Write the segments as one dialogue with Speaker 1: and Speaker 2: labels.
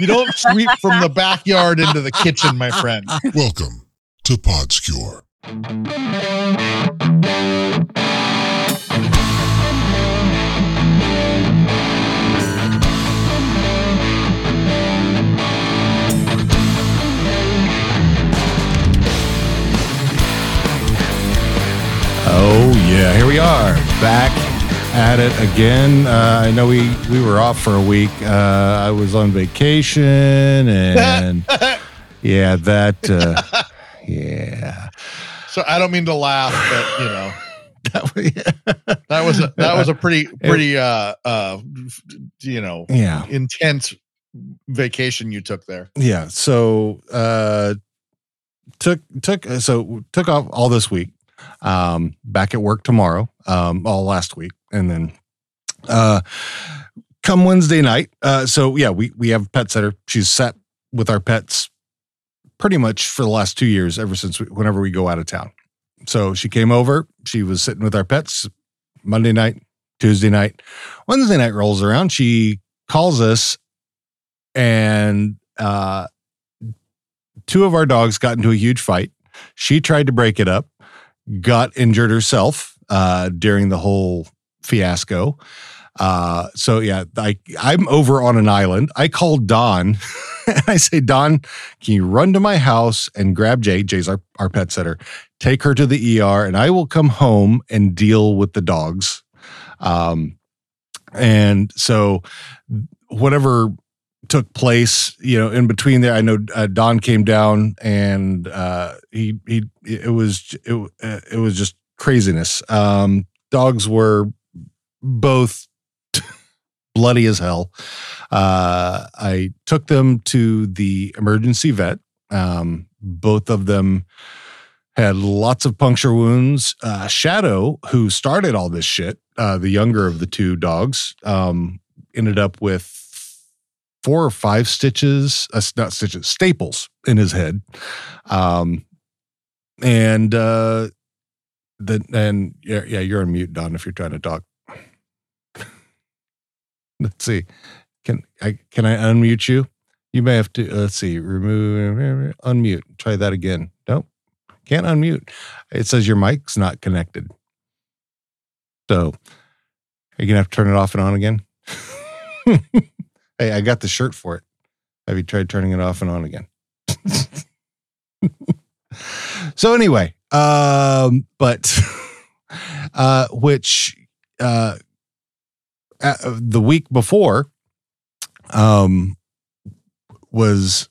Speaker 1: You don't sweep from the backyard into the kitchen, my friend.
Speaker 2: Welcome to Podscure.
Speaker 3: Oh yeah, here we are back at it again. Uh, I know we we were off for a week. Uh, I was on vacation, and yeah, that uh, yeah.
Speaker 1: So I don't mean to laugh, but you know
Speaker 3: That was- yeah.
Speaker 1: that was a, that was a pretty pretty uh uh you know
Speaker 3: yeah,
Speaker 1: intense vacation you took there.
Speaker 3: yeah. So uh, took took so took off all this week. Um, back at work tomorrow. Um, all last week, and then uh, come Wednesday night. Uh, so yeah, we we have a pet sitter. She's sat with our pets pretty much for the last two years, ever since we, whenever we go out of town. So she came over. She was sitting with our pets Monday night, Tuesday night, Wednesday night rolls around. She calls us, and uh, two of our dogs got into a huge fight. She tried to break it up, got injured herself uh, during the whole fiasco. Uh, so yeah, I I'm over on an island. I called Don and I say, Don, can you run to my house and grab Jay? Jay's our, our pet sitter. Take her to the ER and I will come home and deal with the dogs. Um, and so whatever took place, you know, in between there, I know uh, Don came down and uh, he he it was it, uh, it was just craziness. Um, dogs were both bloody as hell. Uh, I took them to the emergency vet. Um, both of them had lots of puncture wounds. Uh, Shadow, who started all this shit, uh, the younger of the two dogs, um, ended up with four or five stitches, uh, not stitches, staples in his head. Um, and uh, the and yeah, yeah, you're on mute, Don, if you're trying to talk. Let's see. Can I can I unmute you? You may have to let's see, remove unmute. Try that again. Nope. Can't unmute. It says your mic's not connected. So are you gonna have to turn it off and on again? hey, I got the shirt for it. Have you tried turning it off and on again? so anyway, um, but uh which uh the week before um was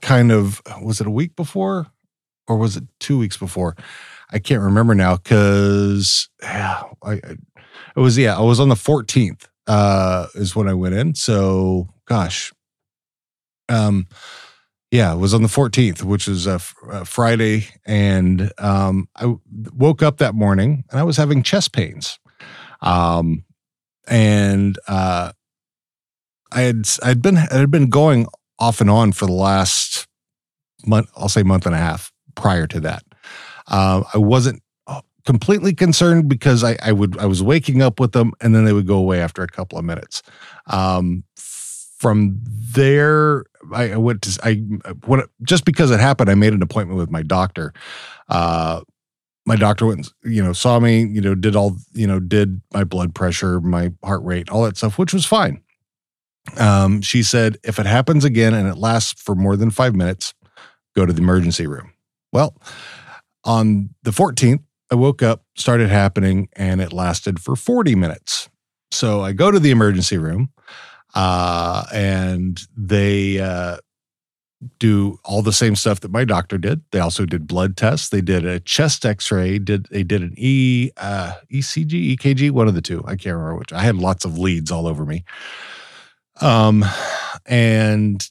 Speaker 3: kind of was it a week before or was it two weeks before i can't remember now because yeah I, I it was yeah i was on the 14th uh is when i went in so gosh um yeah it was on the 14th which was a, friday and um i w- woke up that morning and i was having chest pains um and uh, I had I'd been had been going off and on for the last month. I'll say month and a half prior to that. Uh, I wasn't completely concerned because I, I would I was waking up with them and then they would go away after a couple of minutes. Um, from there, I, I went to I when just because it happened, I made an appointment with my doctor. Uh, my doctor went, and, you know, saw me, you know, did all, you know, did my blood pressure, my heart rate, all that stuff, which was fine. Um, she said, if it happens again and it lasts for more than five minutes, go to the emergency room. Well, on the 14th, I woke up, started happening, and it lasted for 40 minutes. So I go to the emergency room, uh, and they uh, do all the same stuff that my doctor did. They also did blood tests. They did a chest X-ray. Did they did an E uh, ECG, EKG, one of the two. I can't remember which. I had lots of leads all over me. Um, and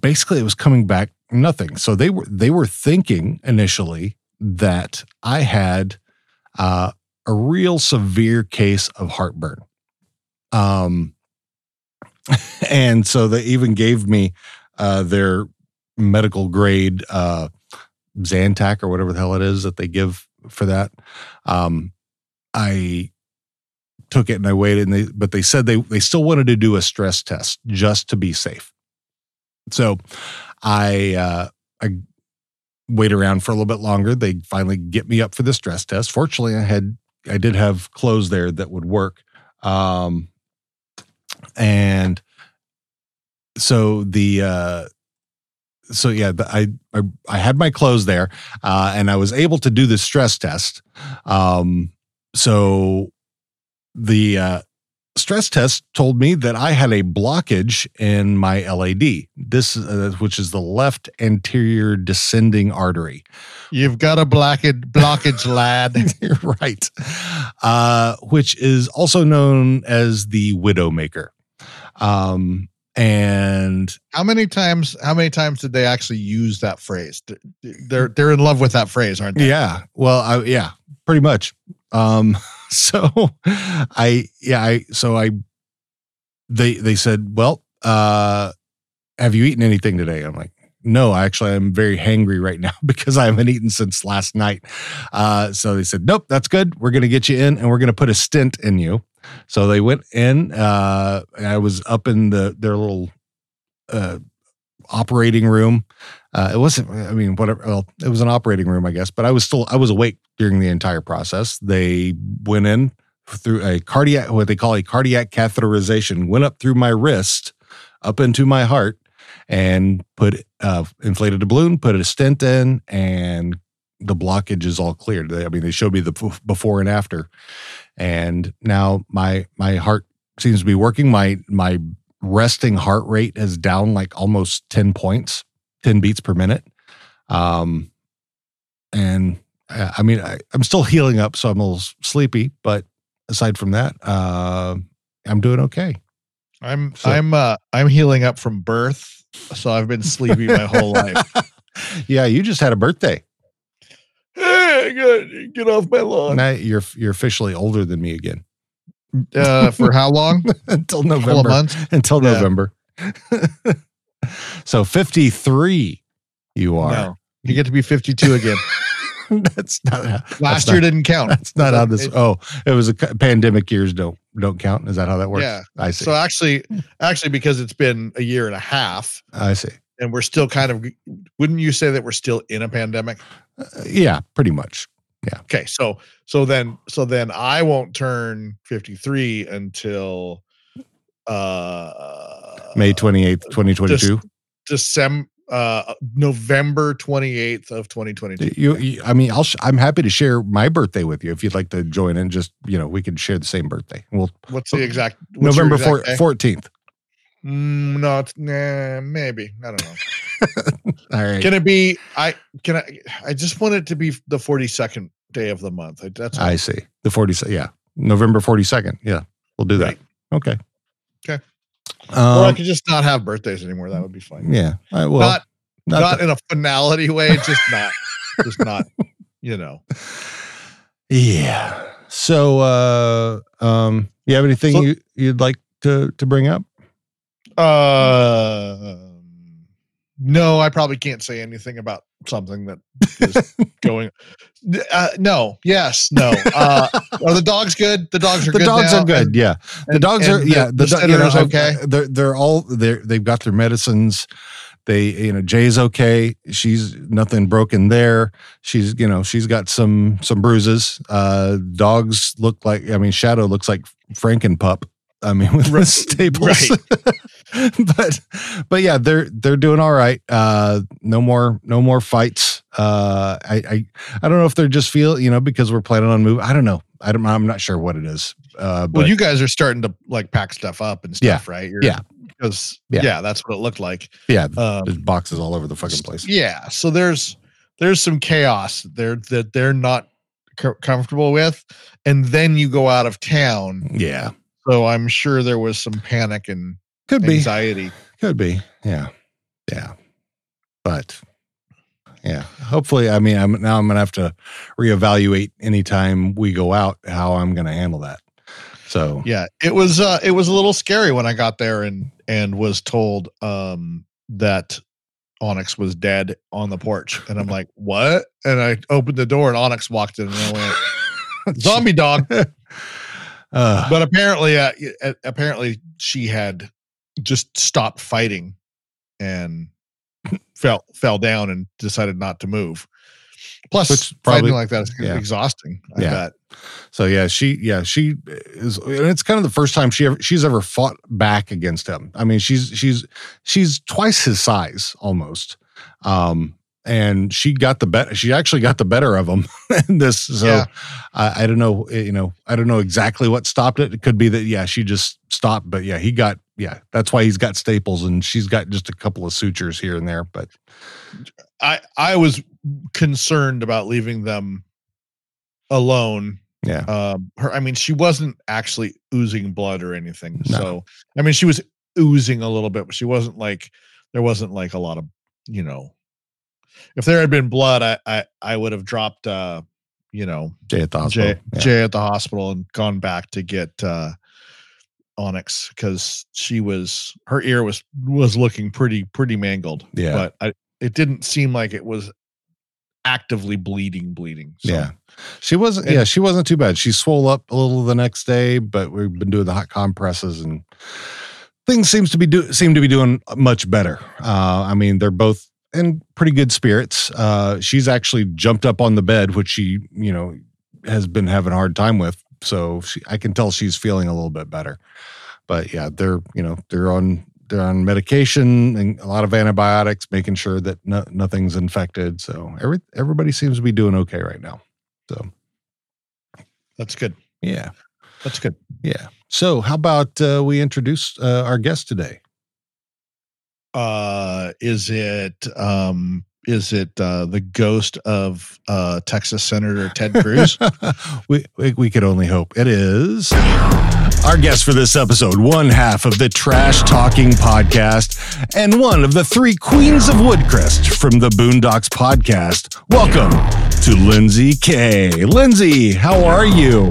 Speaker 3: basically, it was coming back nothing. So they were they were thinking initially that I had uh, a real severe case of heartburn. Um, and so they even gave me uh, their medical grade uh, Zantac or whatever the hell it is that they give for that. Um, I took it and I waited, and they but they said they they still wanted to do a stress test just to be safe. So I uh, I wait around for a little bit longer. They finally get me up for the stress test. Fortunately, I had I did have clothes there that would work. Um, and so the uh so yeah the, I, I i had my clothes there uh and i was able to do the stress test um so the uh stress test told me that i had a blockage in my LAD this uh, which is the left anterior descending artery
Speaker 1: You've got a blockage, blockage lad.
Speaker 3: right uh which is also known as the widowmaker um and
Speaker 1: How many times? How many times did they actually use that phrase? They're they're in love with that phrase, aren't they?
Speaker 3: Yeah. Well, I, yeah, pretty much. Um, so I, yeah, I, so I, they, they said, well, uh, have you eaten anything today? I'm like, no, actually, I'm very hangry right now because I haven't eaten since last night. Uh, so they said, nope, that's good. We're going to get you in and we're going to put a stint in you. So they went in. Uh, I was up in the their little uh, operating room. Uh, it wasn't. I mean, whatever. Well, it was an operating room, I guess. But I was still. I was awake during the entire process. They went in through a cardiac, what they call a cardiac catheterization. Went up through my wrist, up into my heart, and put uh, inflated a balloon, put a stent in, and the blockage is all cleared. They, I mean, they showed me the before and after, and now my my heart seems to be working. My my resting heart rate is down like almost ten points, ten beats per minute. Um, and uh, I mean, I, I'm still healing up, so I'm a little sleepy, but aside from that, uh, I'm doing okay.
Speaker 1: I'm
Speaker 3: So-
Speaker 1: I'm uh I'm healing up from birth, so I've been sleepy my whole life.
Speaker 3: yeah, you just had a birthday.
Speaker 1: Hey, get, get off my lawn.
Speaker 3: Now you're you're officially older than me again
Speaker 1: Uh, for how long?
Speaker 3: until November. Until
Speaker 1: Yeah.
Speaker 3: November. so 53 you are.
Speaker 1: No, you get to be 52 again.
Speaker 3: that's not how-
Speaker 1: Last
Speaker 3: that's
Speaker 1: year
Speaker 3: not-
Speaker 1: didn't count.
Speaker 3: That's not how this.
Speaker 1: It-
Speaker 3: Oh, it was a pandemic years don't don't count. Is that how that works?
Speaker 1: Yeah.
Speaker 3: I see.
Speaker 1: So actually, actually, because it's been a year and a half,
Speaker 3: I see.
Speaker 1: and we're still kind of, wouldn't you say that we're still in a pandemic?
Speaker 3: Uh, yeah, pretty much.
Speaker 1: Okay, so so then so then I won't turn 53 until uh
Speaker 3: May 28th, 2022.
Speaker 1: December uh November 28th of 2022.
Speaker 3: You, you, I mean, I'll. Sh- I'm happy to share my birthday with you if you'd like to join in. Just you know, we could share the same birthday. Well,
Speaker 1: What's the exact what's
Speaker 3: November
Speaker 1: exact
Speaker 3: four, 14th.
Speaker 1: Mm, no, it's, nah, maybe. I don't know.
Speaker 3: All right.
Speaker 1: Can it be I can I I just want it to be the 42nd day of the month. I- That's.
Speaker 3: I see. The 40. Yeah, November 42nd. Yeah, we'll do that.
Speaker 1: Right.
Speaker 3: Okay.
Speaker 1: Okay. or I
Speaker 3: Um,
Speaker 1: could just not have birthdays anymore. That would be fine.
Speaker 3: yeah. I will.
Speaker 1: not
Speaker 3: not
Speaker 1: not
Speaker 3: the-
Speaker 1: in a finality way, just not just not, you know.
Speaker 3: Yeah. So, uh, um, you have anything
Speaker 1: So-
Speaker 3: you, you'd like to, to bring up?
Speaker 1: Uh no, I probably can't say anything about something that is going uh, no, yes, no. Uh are the dogs good? The dogs are
Speaker 3: The
Speaker 1: good.
Speaker 3: The dogs
Speaker 1: now?
Speaker 3: are good.
Speaker 1: And-
Speaker 3: yeah. The
Speaker 1: and-
Speaker 3: dogs
Speaker 1: and
Speaker 3: are, yeah.
Speaker 1: The, the is
Speaker 3: I've-
Speaker 1: okay.
Speaker 3: They're, they're all, they're, they've got their medicines. They, you know, Jay's okay. She's nothing broken there. She's, you know, she's got some, some bruises. Uh, dogs look like, I mean, Shadow looks like Frankenpup. I mean, with the
Speaker 1: Right.
Speaker 3: staples. but, but yeah, they're, they're doing all right. Uh, no more, no more fights. Uh, I, I, I don't know if they're just feel, you know, because we're planning on moving. I don't know. I don't, I'm not sure what it is. Uh, but
Speaker 1: well, you guys are starting to like pack stuff up and stuff, right? You're,
Speaker 3: Yeah.
Speaker 1: Because
Speaker 3: Yeah.
Speaker 1: yeah. that's what it looked like.
Speaker 3: yeah,
Speaker 1: Um,
Speaker 3: there's boxes all over the fucking place.
Speaker 1: Yeah. So there's there's some chaos there that they're not co- comfortable with, and then you go out of town.
Speaker 3: Yeah.
Speaker 1: So I'm sure there was some panic and
Speaker 3: Could be.
Speaker 1: anxiety.
Speaker 3: Could be. Yeah. Yeah. But yeah. Hopefully, I mean, I'm now I'm gonna have to reevaluate anytime we go out how I'm gonna handle that. So
Speaker 1: Yeah, it was uh it was a little scary when I got there and and was told um that Onyx was dead on the porch, and I'm like, what? And I opened the door and Onyx walked in, and I went, zombie dog.
Speaker 3: uh,
Speaker 1: but apparently uh, uh, apparently she had just stopped fighting and fell fell down and decided not to move. Plus,
Speaker 3: Which probably-
Speaker 1: fighting like that is
Speaker 3: yeah.
Speaker 1: exhausting. I
Speaker 3: Yeah.
Speaker 1: bet.
Speaker 3: So yeah, she yeah she is, and it's kind of the first time she ever she's ever fought back against him. I mean, she's she's she's twice his size almost, um, and she got the bet. She actually got the better of him in this. So
Speaker 1: Yeah.
Speaker 3: I, I don't know, you know, I don't know exactly what stopped it. It could be that yeah, she just stopped, but yeah, he got yeah. That's why he's got staples and she's got just a couple of sutures here and there. But
Speaker 1: I I was concerned about leaving them alone.
Speaker 3: yeah,
Speaker 1: Um, her, I mean, she wasn't actually oozing blood or anything.
Speaker 3: No.
Speaker 1: So, I mean, she was oozing a little bit, but she wasn't like there wasn't like a lot of, you know, if there had been blood, I I, I would have dropped, uh, you know,
Speaker 3: Jay at the hospital.
Speaker 1: Jay,
Speaker 3: yeah.
Speaker 1: Jay at the hospital and gone back to get uh Onyx because she was her ear was was looking pretty pretty mangled.
Speaker 3: Yeah.
Speaker 1: But I, it didn't seem like it was actively bleeding, bleeding. So
Speaker 3: Yeah. She wasn't
Speaker 1: And-
Speaker 3: yeah, she wasn't too bad. She swole up a little the next day, but we've been doing the hot compresses and things seems to be do seem to be doing much better. Uh I mean, they're both in pretty good spirits. Uh she's actually jumped up on the bed, which she, you know, has been having a hard time with. So she, I can tell she's feeling a little bit better. But yeah, they're, you know, they're on they're on medication and a lot of antibiotics, making sure that no, nothing's infected. So every everybody seems to be doing okay right now. So
Speaker 1: that's good.
Speaker 3: yeah,
Speaker 1: That's good.
Speaker 3: yeah. So how about uh, we introduce uh, our guest today?
Speaker 1: Uh is it um is it uh the ghost of uh Texas Senator Ted Cruz?
Speaker 3: we, we could only hope it is. Our guest for this episode, one half of the Trash Talking Podcast, and one of the three queens of Woodcrest from the Boondocks Podcast. Welcome to Lindsay K. Lindsay, how are you?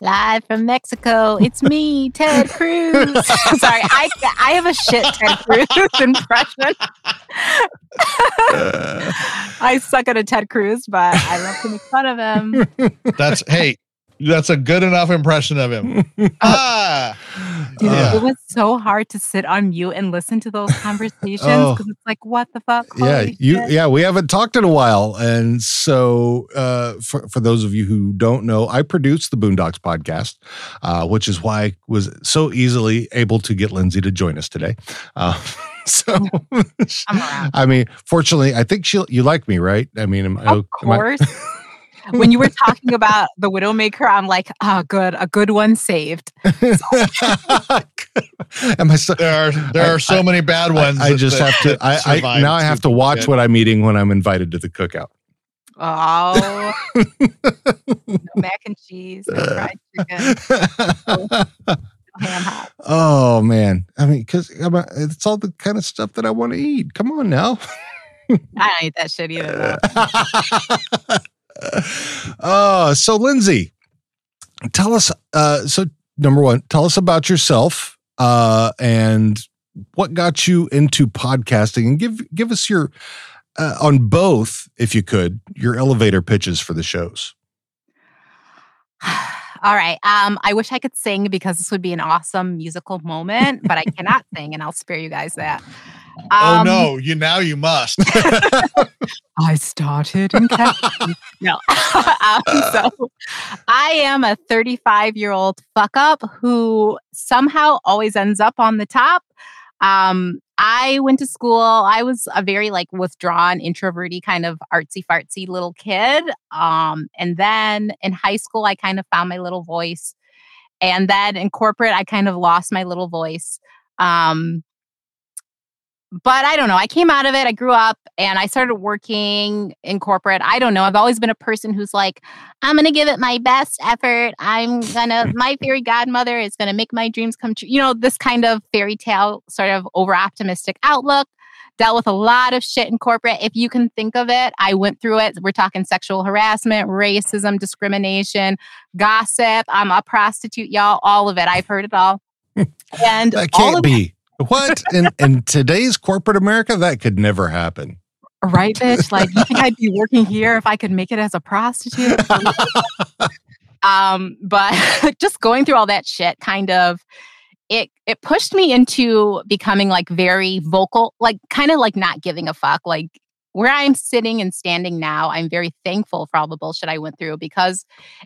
Speaker 4: Live from Mexico, it's me, Ted Cruz. Sorry, I I have a shit Ted Cruz impression. I suck at a Ted Cruz, but I love to make fun of him.
Speaker 1: that's hey, that's a good enough impression of him. ah
Speaker 4: Dude, it was so hard to sit on mute and listen to those conversations
Speaker 3: Oh.
Speaker 4: because it's like, what the fuck?
Speaker 3: yeah you
Speaker 4: shit.
Speaker 3: yeah we haven't talked in a while and so uh for, for those of you who don't know i produce the boondocks podcast uh which is why i was so easily able to get lindsay to join us today uh so
Speaker 4: I'm
Speaker 3: i mean fortunately i think she you like me right i mean am, I-
Speaker 4: Of
Speaker 3: I-
Speaker 4: course. When you were talking about the Widowmaker, I'm like, oh, good, a good one saved.
Speaker 3: am i still
Speaker 1: there are there
Speaker 3: I-
Speaker 1: are so many bad ones.
Speaker 3: I, I just
Speaker 1: that-
Speaker 3: have to I, I now i have to watch
Speaker 1: Good.
Speaker 3: what i'm eating when i'm invited to the cookout
Speaker 4: Oh, no mac and cheese, no fried chicken, ham hock.
Speaker 3: Oh man, I mean, because it's all the kind of stuff that I want to eat. Come on now.
Speaker 4: I don't eat that shit either.
Speaker 3: Uh, so Lindsay, tell us. Uh, so number one, tell us about yourself uh, and what got you into podcasting, and give give us your uh, on both, if you could, your elevator pitches for the shows.
Speaker 4: All right. Um, I wish I could sing because this would be an awesome musical moment, but I cannot sing, and I'll spare you guys that.
Speaker 1: Oh
Speaker 4: Um,
Speaker 1: no, you now you must.
Speaker 4: I started in Kentucky. no. um, so I am a 35 year old fuck up who somehow always ends up on the top. Um, I went to school. I was a very like withdrawn, introverty kind of artsy fartsy little kid. Um, and then in high school, I kind of found my little voice. And then in corporate, I kind of lost my little voice. Um, but I don't know. I came out of it. I grew up and I started working in corporate. I don't know. I've always been a person who's like, I'm going to give it my best effort. I'm going to, my fairy godmother is going to make my dreams come true. You know, this kind of fairy tale, sort of over optimistic outlook. Dealt with a lot of shit in corporate. If you can think of it, I went through it. We're talking sexual harassment, racism, discrimination, gossip. I'm a prostitute, y'all. All of it. I've heard it all. And
Speaker 3: That can't
Speaker 4: of
Speaker 3: be. What in in today's corporate America that could never happen.
Speaker 4: Right, bitch. Like, you think I'd be working here if I could make it as a prostitute? um, but just going through all that shit kind of it it pushed me into becoming like very vocal, like kind of like not giving a fuck. Like where I'm sitting and standing now, I'm very thankful for all the bullshit I went through because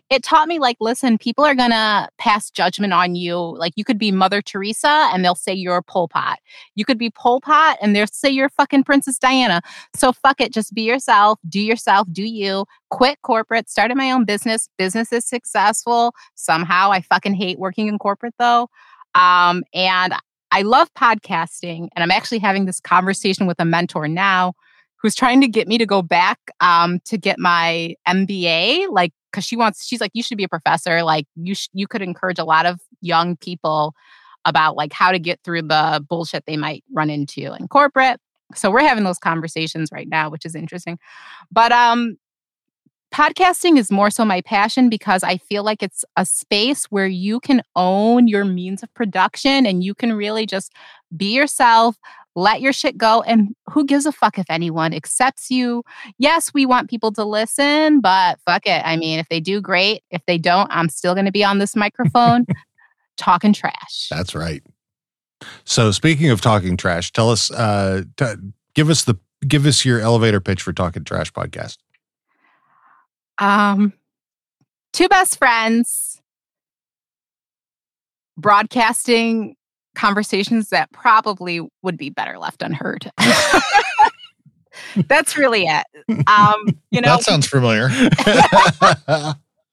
Speaker 4: it taught me like, listen, people are gonna pass judgment on you. Like you could be Mother Teresa and they'll say you're Pol Pot. You could be Pol Pot and they'll say you're fucking Princess Diana. So fuck it, just be yourself, do yourself, do you. Quit corporate, started my own business. Business is successful. Somehow I fucking hate working in corporate though. Um, and I love podcasting, and I'm actually having this conversation with a mentor now who's trying to get me to go back um, to get my MBA, like because she wants. She's like, you should be a professor. Like you, sh- you could encourage a lot of young people about like how to get through the bullshit they might run into in corporate. So we're having those conversations right now, which is interesting. But um, podcasting is more so my passion because I feel like it's a space where you can own your means of production and you can really just be yourself, let your shit go. And who gives a fuck if anyone accepts you? Yes, we want people to listen, but fuck it. I mean, if they do, great. If they don't, I'm still going to be on this microphone talking trash.
Speaker 3: That's right. So speaking of talking trash, tell us, uh, t- give us the, give us your elevator pitch for talking trash podcast.
Speaker 4: Um, two best friends broadcasting conversations that probably would be better left unheard. That's really it. Um, you know,
Speaker 1: that sounds familiar.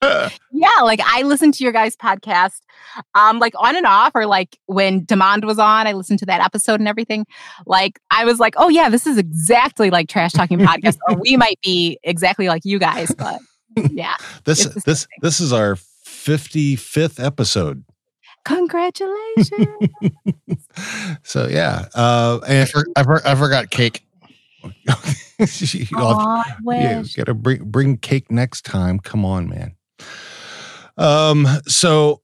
Speaker 4: yeah, like I listened to your guys' podcast, um, like on and off, or like when Demand was on, I listened to that episode and everything. Like I was like, oh yeah, this is exactly like trash talking podcast, or we might be exactly like you guys, but yeah.
Speaker 3: this this this is our 55th episode.
Speaker 4: Congratulations.
Speaker 3: so yeah. Uh and
Speaker 1: I, for, I, for, I forgot cake.
Speaker 3: you yeah, gotta bring bring cake next time. Come on, man. Um, so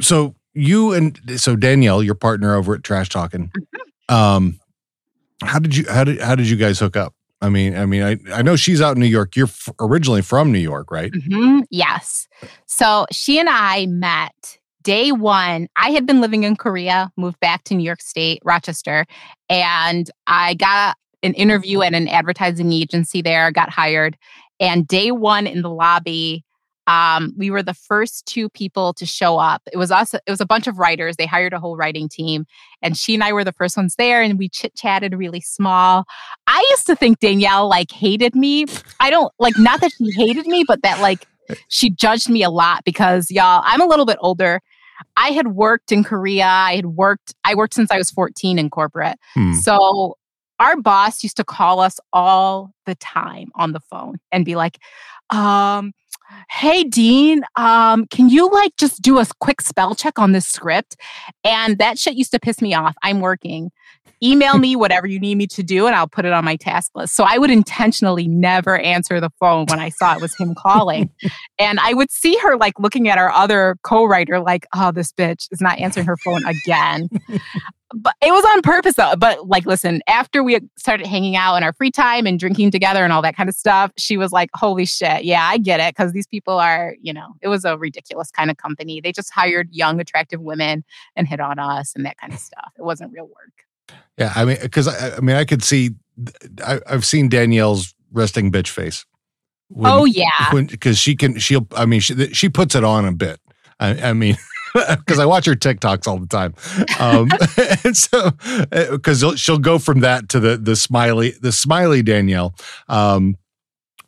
Speaker 3: so you and so Danielle, your partner over at Trash Talking. Um, how did you how did how did you guys hook up? I mean, I mean, I I know she's out in New York. You're f- originally from New York, right?
Speaker 4: Mm-hmm. Yes. So she and I met day one. I had been living in Korea, moved back to New York State, Rochester, and I got an interview at an advertising agency there, got hired. And day one in the lobby, um, we were the first two people to show up. It was us, it was a bunch of writers. They hired a whole writing team. And she and I were the first ones there, and we chit chatted really small. I used to think Danielle like hated me. I don't like, not that she hated me, but that like she judged me a lot because y'all, I'm a little bit older. I had worked in Korea. I had worked, I worked since I was 14 in corporate.
Speaker 3: Hmm.
Speaker 4: So our boss used to call us all the time on the phone and be like, um, hey Dean, um, can you like just do a quick spell check on this script? And that shit used to piss me off. I'm working. Email me whatever you need me to do and I'll put it on my task list. So I would intentionally never answer the phone when I saw it was him calling. and I would see her like looking at our other co-writer like, oh, this bitch is not answering her phone again but it was on purpose though. But like, listen, after we started hanging out in our free time and drinking together and all that kind of stuff, she was like, holy shit, yeah, I get it. Cause these people are, you know, it was a ridiculous kind of company. They just hired young, attractive women and hit on us and that kind of stuff. It wasn't real work.
Speaker 3: Yeah, I mean, because I, I mean, I could see, I, I've seen Danielle's resting bitch face. When-
Speaker 4: oh, yeah.
Speaker 3: because she can, she'll, I mean, she she puts it on a bit. I, I mean, because I watch her TikToks all the time, um, and so because she'll go from that to the the smiley the smiley Danielle, um,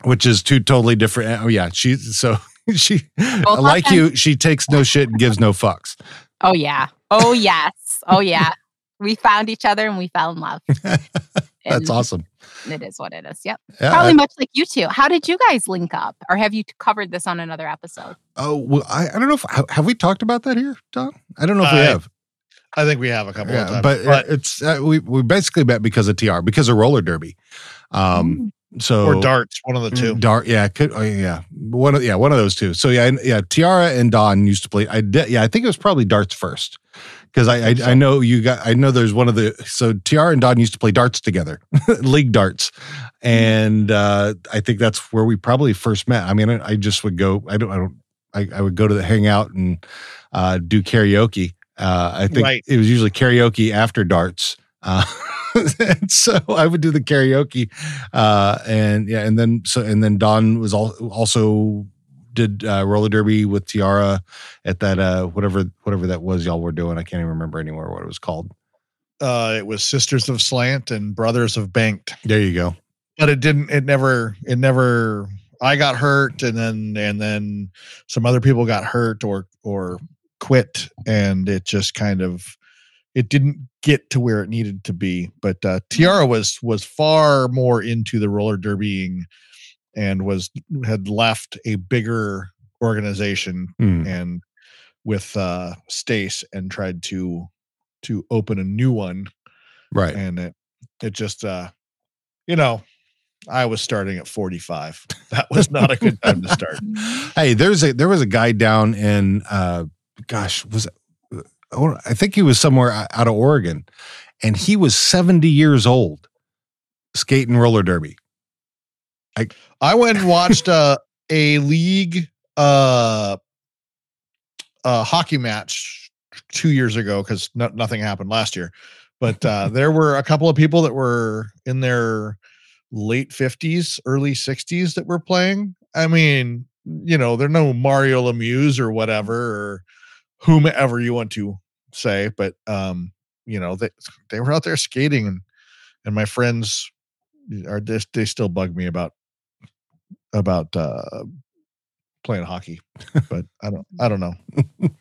Speaker 3: which is two totally different. Oh yeah, she so she
Speaker 4: Both
Speaker 3: like you. She takes no shit and gives no fucks.
Speaker 4: Oh, yeah. Oh, yes. Oh, yeah. We found each other and we fell in love.
Speaker 3: That's awesome.
Speaker 4: It is what it is. Yep.
Speaker 3: Yeah,
Speaker 4: Probably much like you two. How did you guys link up? Or have you covered this on another episode?
Speaker 3: Oh, well, I, I don't know if have we talked about that here, Don. I don't know if we have.
Speaker 1: I think we have a couple of
Speaker 3: Yeah,
Speaker 1: times.
Speaker 3: but, uh, it's uh, we we basically met because of TR because of roller derby. Um, so
Speaker 1: or darts, one of the two.
Speaker 3: Dart, yeah, could, oh, yeah, one of yeah, one of those two. So yeah, yeah, Tiara and Don used to play. I did, yeah, I think it was probably darts first because I, I I know you got. I know there's one of the so Tiara and Don used to play darts together, league darts, and uh, I think that's where we probably first met. I mean, I, I just would go. I don't. I don't. I, I would go to the hangout and uh, do karaoke. Uh, I think
Speaker 1: Right.
Speaker 3: it was usually karaoke after darts. Uh, and so I would do the karaoke, uh, and yeah, and then so and then Don was al- also did uh, roller derby with Tiara at that uh, whatever whatever that was y'all were doing. I can't even remember anymore what it was called.
Speaker 1: Uh, it was Sisters of Slant and Brothers of Banked.
Speaker 3: There you go.
Speaker 1: but it didn't it never it never i got hurt and then and then some other people got hurt or or quit and it just kind of it didn't get to where it needed to be but uh tiara was was far more into the roller derbying and was had left a bigger organization
Speaker 3: Hmm.
Speaker 1: and with uh stace and tried to to open a new one
Speaker 3: Right.
Speaker 1: and it it just uh you know i was starting at 45 that was not a good time to start
Speaker 3: Hey, there's a there was a guy down in uh gosh, was it I think he was somewhere out of Oregon and he was 70 years old skating roller derby.
Speaker 1: i I went and watched uh, a league uh a hockey match two years ago because no, nothing happened last year but uh there were a couple of people that were in their late 50s early 60s that were playing i mean you know they're no mario lemieux or whatever or whomever you want to say but um you know they they were out there skating and and my friends are just they still bug me about about uh playing hockey but i don't i don't know it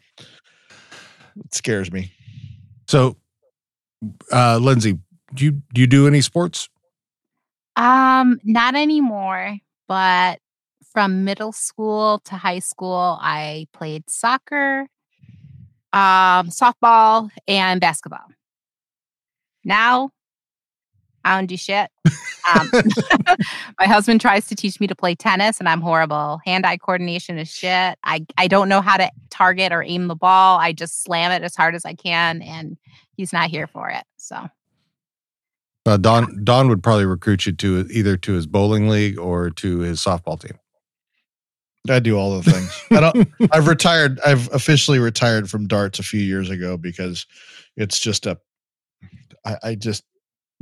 Speaker 1: scares me
Speaker 3: So uh Lindsay, do you do you do any sports?
Speaker 4: Um, not anymore, but from middle school to high school, I played soccer, um, softball, and basketball. Now, I don't do shit. Um, my husband tries to teach me to play tennis, and I'm horrible. Hand-eye coordination is shit. I I don't know how to target or aim the ball. I just slam it as hard as I can, and he's not here for it. So.
Speaker 3: Uh, Don Don would probably recruit you to either to his bowling league or to his softball team.
Speaker 1: I do all the things. I don't. I've retired. I've officially retired from darts a few years ago because it's just a. I, I just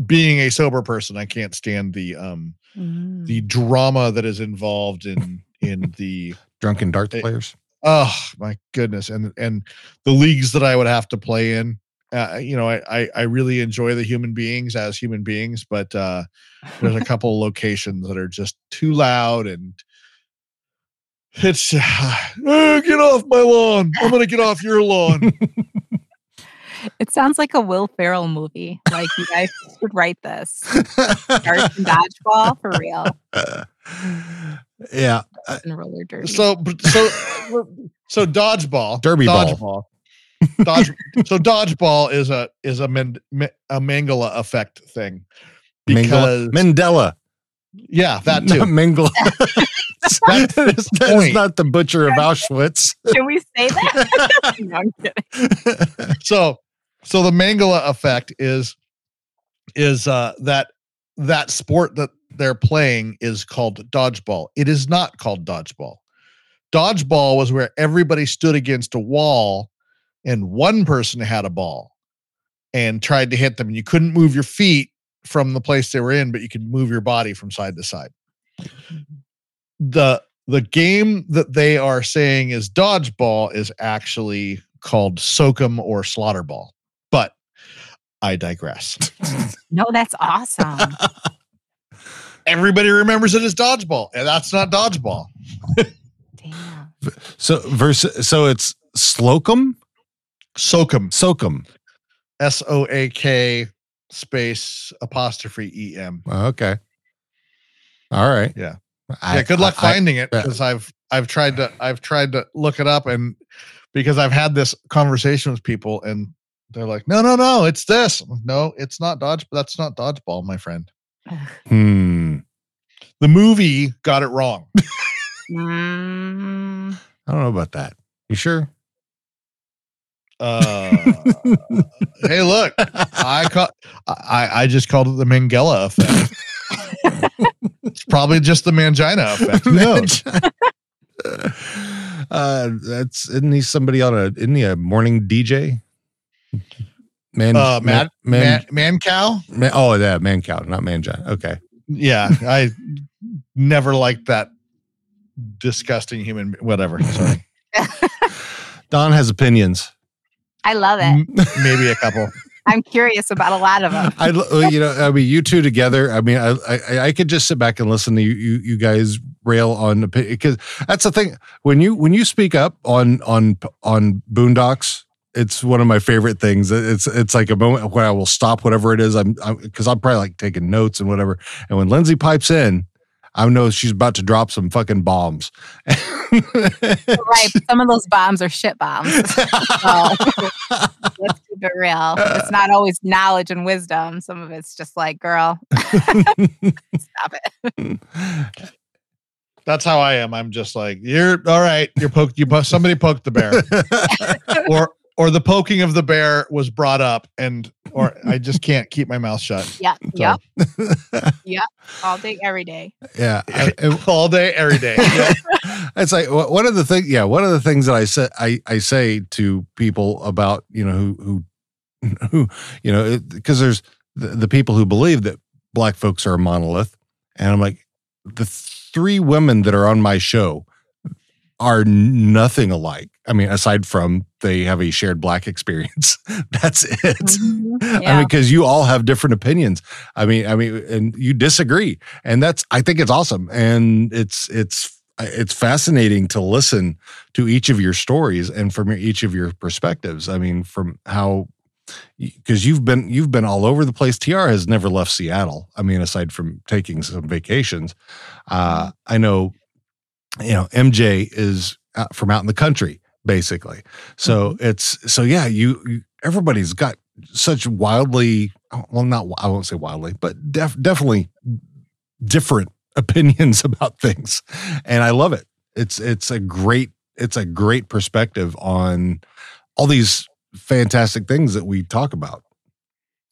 Speaker 1: being a sober person, I can't stand the um the drama that is involved in in the
Speaker 3: Drunken darts
Speaker 1: Eh,
Speaker 3: players.
Speaker 1: oh my goodness and and the leagues that I would have to play in. Uh, you know, I, I I really enjoy the human beings as human beings, but uh there's a couple of locations that are just too loud and it's "Oh, get off my lawn i'm gonna get off your lawn
Speaker 4: It sounds like a Will Ferrell movie. Like you guys should write this. Darts and dodgeball for real.
Speaker 3: yeah. uh,
Speaker 4: And roller derby.
Speaker 1: so so so dodgeball
Speaker 3: Derby ball.
Speaker 1: dodgeball dodge so dodgeball is a is a Men, a mangala effect thing because
Speaker 3: Mangala- Mandela.
Speaker 1: yeah that too
Speaker 3: Mengele.
Speaker 1: That's
Speaker 3: that is, that is not the butcher of Auschwitz.
Speaker 4: Can we say that? no, I'm kidding.
Speaker 1: so so the mangala effect is is uh that that sport that they're playing is called dodgeball it is not called dodgeball dodgeball was where everybody stood against a wall and one person had a ball and tried to hit them and you couldn't move your feet from the place they were in but you could move your body from side to side the the game that they are saying is dodgeball is actually called soak'em or slaughterball but i digress
Speaker 4: No, that's awesome.
Speaker 1: everybody remembers it as dodgeball and that's not dodgeball
Speaker 4: Damn.
Speaker 3: So versus so it's Slocum?
Speaker 1: soak'em
Speaker 3: Soakum.
Speaker 1: s-o-a-k space apostrophe em
Speaker 3: Oh, Okay. All right.
Speaker 1: Yeah.
Speaker 3: I-
Speaker 1: yeah good luck
Speaker 3: I- I-
Speaker 1: finding it
Speaker 3: yeah.
Speaker 1: because i've i've tried to i've tried to look it up and because i've had this conversation with people and they're like no no no it's this no it's not dodge that's not dodgeball my friend
Speaker 3: Hmm.
Speaker 1: the movie got it wrong
Speaker 4: Mm,
Speaker 3: I don't know about that. You sure?
Speaker 1: uh hey look i call i i just called it the mangela effect it's probably just the mangina effect who knows
Speaker 3: uh, that's isn't he somebody on a isn't he a morning DJ? Man,
Speaker 1: Uh, Mad,
Speaker 3: man,
Speaker 1: man, Mancow.
Speaker 3: man- oh, yeah, Mancow, not man giant. Okay.
Speaker 1: Yeah, I never liked that disgusting human. Whatever. Sorry,
Speaker 3: Don has opinions.
Speaker 4: I love it.
Speaker 1: M- maybe a couple.
Speaker 4: I'm curious about a lot of them.
Speaker 3: I, you know, I mean, you two together. I mean, I, I, I could just sit back and listen to you, you, you guys rail on because that's the thing when you when you speak up on on on Boondocks. It's one of my favorite things. It's it's like a moment where I will stop whatever it is. I'm because I'm, probably like taking notes and whatever. And when Lindsay pipes in, I know she's about to drop some fucking bombs.
Speaker 4: right. Some of those bombs are shit bombs. So let's keep it real. It's not always knowledge and wisdom. Some of it's just like, girl, stop it.
Speaker 1: That's how I am. I'm just like you're all right. You're poked. You somebody poked the bear, or or the poking of the bear was brought up, and or I just can't keep my mouth shut. Yeah.
Speaker 4: Yep.
Speaker 1: So-
Speaker 4: Yep. All day, every day.
Speaker 3: yeah, I- I-
Speaker 1: all day, every day. Yeah.
Speaker 3: it's like one of the things. Yeah, one of the things that I say I I say to people about you know who who who you know because there's the, the people who believe that black folks are a monolith, and I'm like the three women that are on my show are nothing alike. I mean, aside from they have a shared black experience, that's it.
Speaker 4: Mhm.
Speaker 3: I mean, because you all have different opinions. I mean, I mean, and you disagree, and that's I think it's awesome, and it's it's it's fascinating to listen to each of your stories and from each of your perspectives. I mean, from how because you've been you've been all over the place. TR has never left Seattle. I mean, aside from taking some vacations, uh, I know you know MJ is out from out in the country basically. So mm-hmm. it's so yeah, you, you everybody's got such wildly well not I won't say wildly, but def, definitely different opinions about things. And I love it. It's it's a great it's a great perspective on all these fantastic things that we talk about.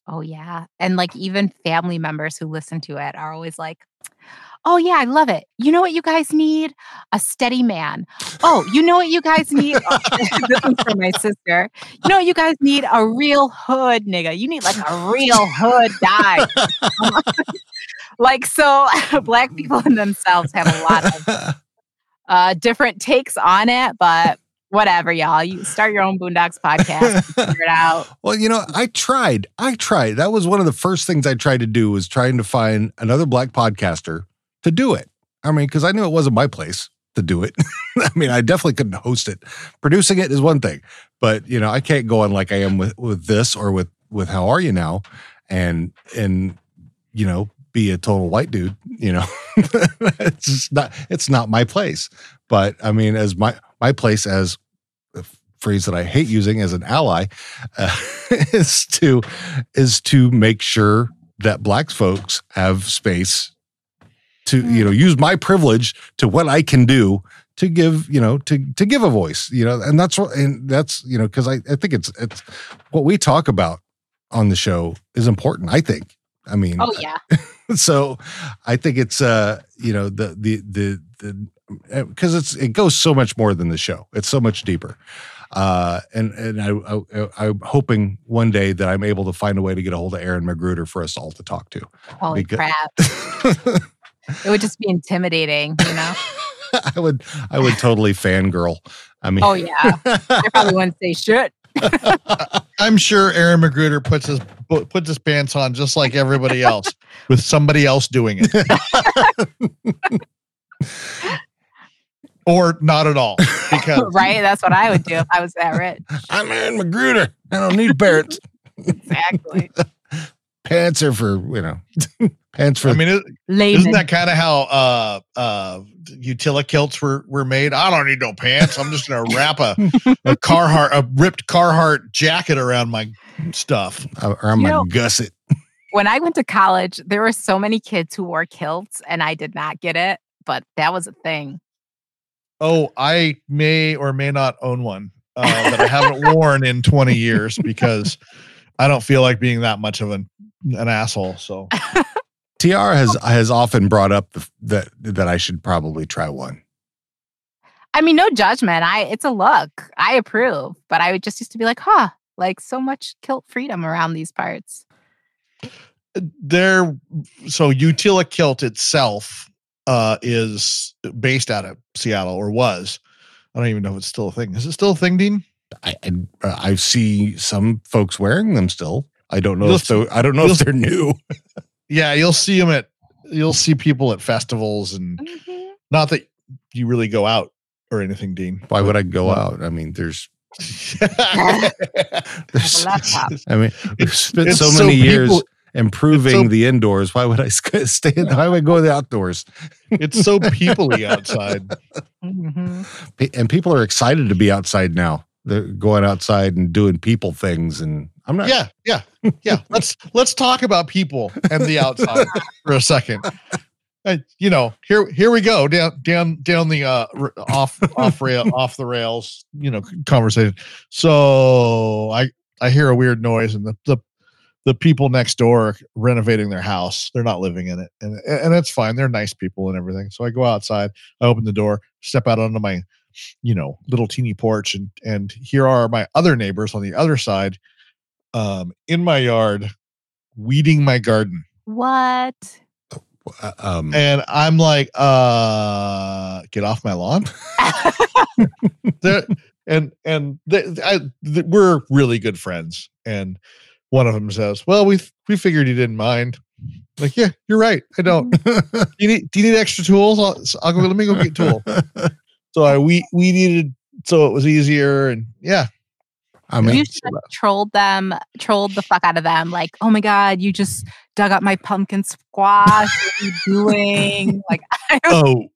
Speaker 4: Oh yeah. And like even family members who listen to it are always like, "Oh yeah, I love it. You know what you guys need? A steady man. Oh, you know what you guys need? Oh, this one's from my sister. You know you guys need? A real hood nigga. You need like a real hood guy. like so black people in themselves have a lot of uh different takes on it, but whatever, y'all. You start your own Boondocks podcast, figure it out.
Speaker 3: Well, you know, I tried. I tried. That was one of the first things I tried to do was trying to find another black podcaster to do it. I mean, because I knew it wasn't my place to do it. I mean, I definitely couldn't host it. Producing it is one thing, but you know, I can't go on like I am with with this or with with How Are You Now, and and you know, be a total white dude. You know, it's just not. It's not my place. But I mean, as my my place as a phrase that I hate using as an ally uh, is to is to make sure that black folks have space to you know use my privilege to what I can do to give you know to to give a voice you know and that's what and that's you know because I, I think it's it's what we talk about on the show is important I think I mean
Speaker 4: Oh yeah.
Speaker 3: so I think it's uh you know the the the the because it's it goes so much more than the show. It's so much deeper. Uh, and and I, I I'm hoping one day that I'm able to find a way to get a hold of Aaron McGruder for us all to talk to.
Speaker 4: Holy
Speaker 3: Because-
Speaker 4: crap. It would just be intimidating, you know?
Speaker 3: I would I would totally fangirl. I mean,
Speaker 4: Oh yeah. I probably wouldn't say shit.
Speaker 1: I'm sure Aaron McGruder puts his puts his pants on just like everybody else, with somebody else doing it, or not at all. Because
Speaker 4: right? That's what I would do if I was that rich.
Speaker 3: I'm Aaron McGruder. I don't need parents.
Speaker 4: Exactly.
Speaker 3: Pants are for you know pants for
Speaker 1: I mean, it,
Speaker 4: Layman.
Speaker 1: isn't that kind of how uh uh utility kilts were were made? I don't need no pants. I'm just gonna wrap a a Carhartt a ripped Carhartt jacket around my stuff.
Speaker 3: around
Speaker 4: You
Speaker 3: my
Speaker 4: know-
Speaker 3: gusset.
Speaker 4: when I went to college, there were so many kids who wore kilts and I did not get it, but that was a thing.
Speaker 1: Oh, I may or may not own one uh, that I haven't worn in 20 years because I don't feel like being that much of an an asshole. So
Speaker 3: TR has has often brought up the, that that I should probably try one.
Speaker 4: I mean, no judgment. I it's a look. I approve, but I would just used to be like, huh, Like so much kilt freedom around these parts.
Speaker 1: There, so Utilikilt itself uh, is based out of Seattle or was. I don't even know if it's still a thing. Is it still a thing, Dean?
Speaker 3: I, I I see some folks wearing them still. I don't know
Speaker 1: You'll
Speaker 3: if they're, I don't know if they're new.
Speaker 1: Yeah, you'll see them at. You'll see people at festivals, and
Speaker 4: Mhm.
Speaker 1: not that you really go out or anything, Dean.
Speaker 3: Why would I go
Speaker 1: Well-
Speaker 3: out? I mean, there's, there's
Speaker 4: a laptop.
Speaker 3: I mean, we've spent
Speaker 1: it's
Speaker 3: so
Speaker 1: so
Speaker 3: many years
Speaker 1: people-
Speaker 3: improving
Speaker 1: so-
Speaker 3: the indoors. Why would I sk- stay? In, why would I go to the outdoors?
Speaker 1: it's so peoply outside.
Speaker 4: Mhm.
Speaker 3: And people are excited to be outside now. They're going outside and doing people things, and I'm not.
Speaker 1: Yeah, yeah, yeah. Let's let's talk about people and the outside for a second. Uh, you know, here here we go down down down the uh off off rail off the rails. You know, conversation. So I I hear a weird noise, and the the the people next door are renovating their house. They're not living in it, and and it's fine. They're nice people and everything. So I go outside. I open the door, step out onto my you know little teeny porch, and and here are my other neighbors on the other side um in my yard weeding my garden.
Speaker 4: What?
Speaker 3: Uh, Um,
Speaker 1: and i'm like uh get off my lawn? And and they, I, th- we're really good friends and one of them says well we we figured you didn't mind. Like yeah you're right i don't you need do you need extra tools? I'll, I'll go let me go get tool so i we we needed so it was easier and yeah
Speaker 3: I mean,
Speaker 4: you should have trolled them, trolled the fuck out of them. Like, oh my god, you just dug up my pumpkin squash. What are you doing? Like,
Speaker 1: oh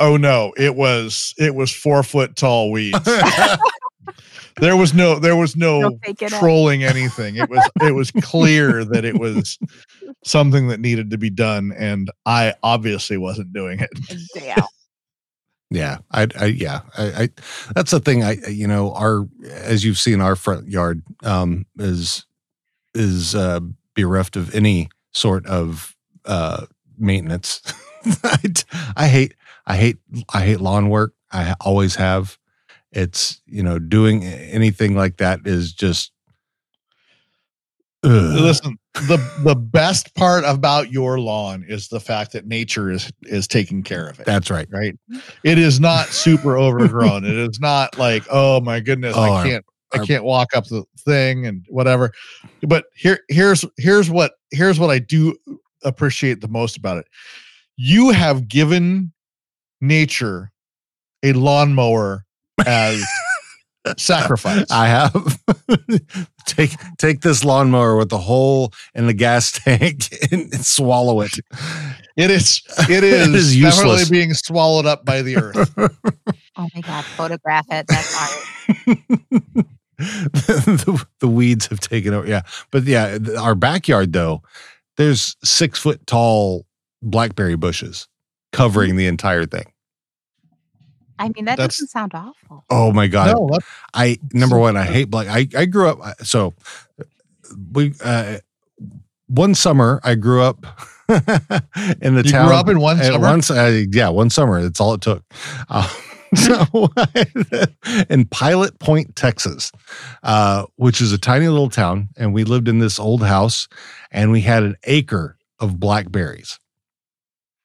Speaker 1: oh no it was it was four foot tall weeds there was no there was no
Speaker 4: Don't take it in.
Speaker 1: trolling anything it was it was clear that it was something that needed to be done and i obviously wasn't doing it
Speaker 4: damn.
Speaker 3: Yeah, I, I yeah, I, I, that's the thing. I, you know, our as you've seen, our front yard um, is is uh, bereft of any sort of uh, maintenance. I, I hate, I hate, I hate lawn work. I always have. It's you know, doing anything like that is just. Ugh.
Speaker 1: listen the the best part about your lawn is the fact that nature is is taking care of it.
Speaker 3: That's right.
Speaker 1: right? It is not super overgrown. It is not like oh my goodness
Speaker 3: Oh,
Speaker 1: i can't i
Speaker 3: our-
Speaker 1: can't walk up the thing and whatever. But here here's here's what here's what i do appreciate the most about it. You have given nature a lawnmower as sacrifice
Speaker 3: I have take take this lawnmower with the hole in the gas tank and, and swallow it.
Speaker 1: it is it is,
Speaker 3: is
Speaker 1: definitely
Speaker 3: useless.
Speaker 1: being swallowed up by the earth
Speaker 4: Oh my god, photograph it. That's art.
Speaker 3: the, the weeds have taken over. Yeah, but yeah, our backyard though, there's six foot tall blackberry bushes covering the entire thing.
Speaker 4: I mean, that
Speaker 1: That's-
Speaker 4: doesn't sound awful.
Speaker 3: Oh my god!
Speaker 1: no
Speaker 3: I number one, I hate black. I I grew up so we uh, one summer I grew up in the
Speaker 1: you
Speaker 3: town.
Speaker 1: grew up in one
Speaker 3: Uh,
Speaker 1: summer
Speaker 3: Once, uh, yeah, one summer. That's all it took. Uh, so, in Pilot Point, Texas, uh, which is a tiny little town, and we lived in this old house, and we had an acre of blackberries.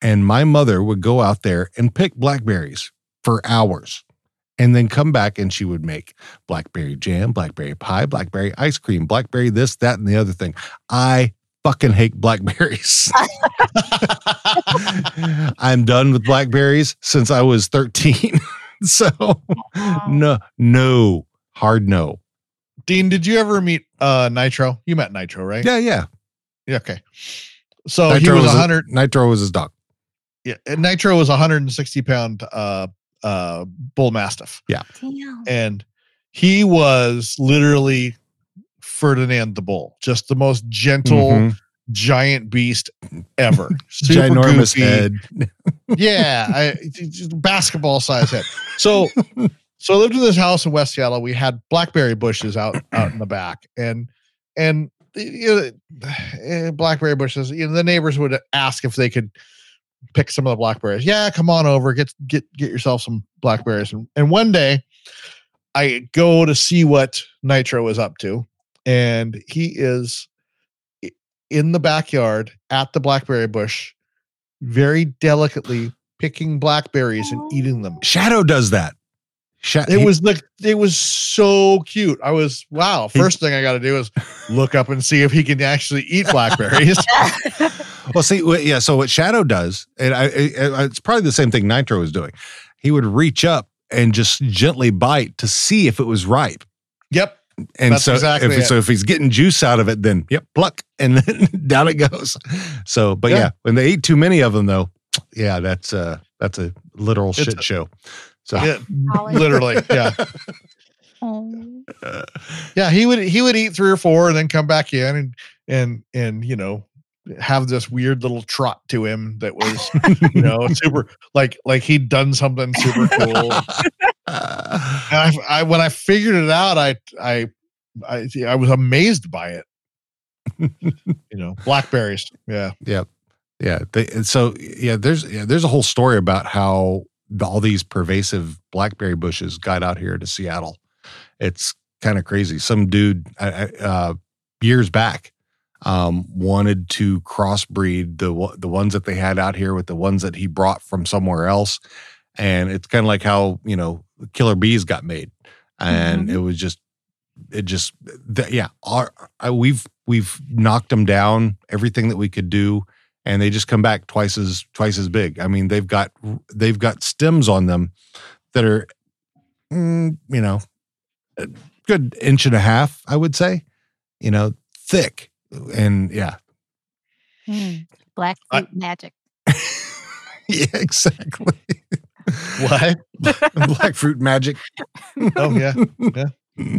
Speaker 3: And my mother would go out there and pick blackberries for hours, and then come back, and she would make blackberry jam, blackberry pie, blackberry ice cream, blackberry this, that, and the other thing. I fucking hate blackberries. I'm done with blackberries since I was 13. so no, no, hard no.
Speaker 1: dean did you ever meet uh nitro you met nitro right
Speaker 3: Yeah, yeah.
Speaker 1: Yeah, okay so he
Speaker 3: Nitro
Speaker 1: was
Speaker 3: was a-
Speaker 1: 100
Speaker 3: Nitro was his dog.
Speaker 1: yeah and nitro was 160 pound uh uh bull mastiff
Speaker 4: Damn.
Speaker 1: and he was literally ferdinand the bull just the most gentle
Speaker 3: Mhm.
Speaker 1: giant beast ever Super
Speaker 3: Ginormous
Speaker 1: goofy.
Speaker 3: head.
Speaker 1: yeah I, just basketball size head so so i lived in this house in west seattle we had blackberry bushes out out in the back and and you know, eh, blackberry bushes you know the neighbors would ask if they could pick some of the blackberries yeah come on over get get get yourself some blackberries and, and one day i go to see what nitro is up to and he is in the backyard at the blackberry bush, very delicately picking blackberries and eating them.
Speaker 3: Shadow does that. Sha-
Speaker 1: It
Speaker 3: he-
Speaker 1: was like it was so cute. I was wow.
Speaker 3: He-
Speaker 1: First thing I got to do is look up and see if he can actually eat blackberries.
Speaker 3: well. See, yeah. So what Shadow does, and I, I, it's probably the same thing Nitro was doing. He would reach up and just gently bite to see if it was ripe.
Speaker 1: yep.
Speaker 3: And
Speaker 1: That's
Speaker 3: so,
Speaker 1: exactly
Speaker 3: if,
Speaker 1: it.
Speaker 3: so if he's getting juice out of it, then yep, pluck, and then down it goes. So, but yeah.
Speaker 1: Yeah.
Speaker 3: when they eat too many of them, though, yeah, that's uh that's a literal
Speaker 1: It's
Speaker 3: shit
Speaker 1: a-
Speaker 3: show. So,
Speaker 1: Yeah, literally. Yeah.
Speaker 4: Oh.
Speaker 1: Yeah. He would he would eat three or four and then come back in and and and you know have this weird little trot to him that was you know super like like he'd done something super cool. And I, I when I figured it out, I I I, I was amazed by it. you know, blackberries. Yeah.
Speaker 3: yeah, they, and so yeah, there's yeah, there's a whole story about how all these pervasive blackberry bushes got out here to Seattle. It's kind of crazy. Some dude uh, years back um, wanted to crossbreed the the ones that they had out here with the ones that he brought from somewhere else, and it's kind of like how you know killer bees got made, and
Speaker 4: Mhm.
Speaker 3: it was just it just th- yeah our, I, we've we've knocked them down everything that we could do and they just come back twice as twice as big. I mean they've got they've got stems on them that are mm, you know a good inch and a half i would say you know thick and yeah
Speaker 4: Mm. Black
Speaker 1: I-
Speaker 4: fruit magic.
Speaker 3: yeah exactly
Speaker 1: What?
Speaker 3: black fruit magic
Speaker 1: Oh yeah. Yeah.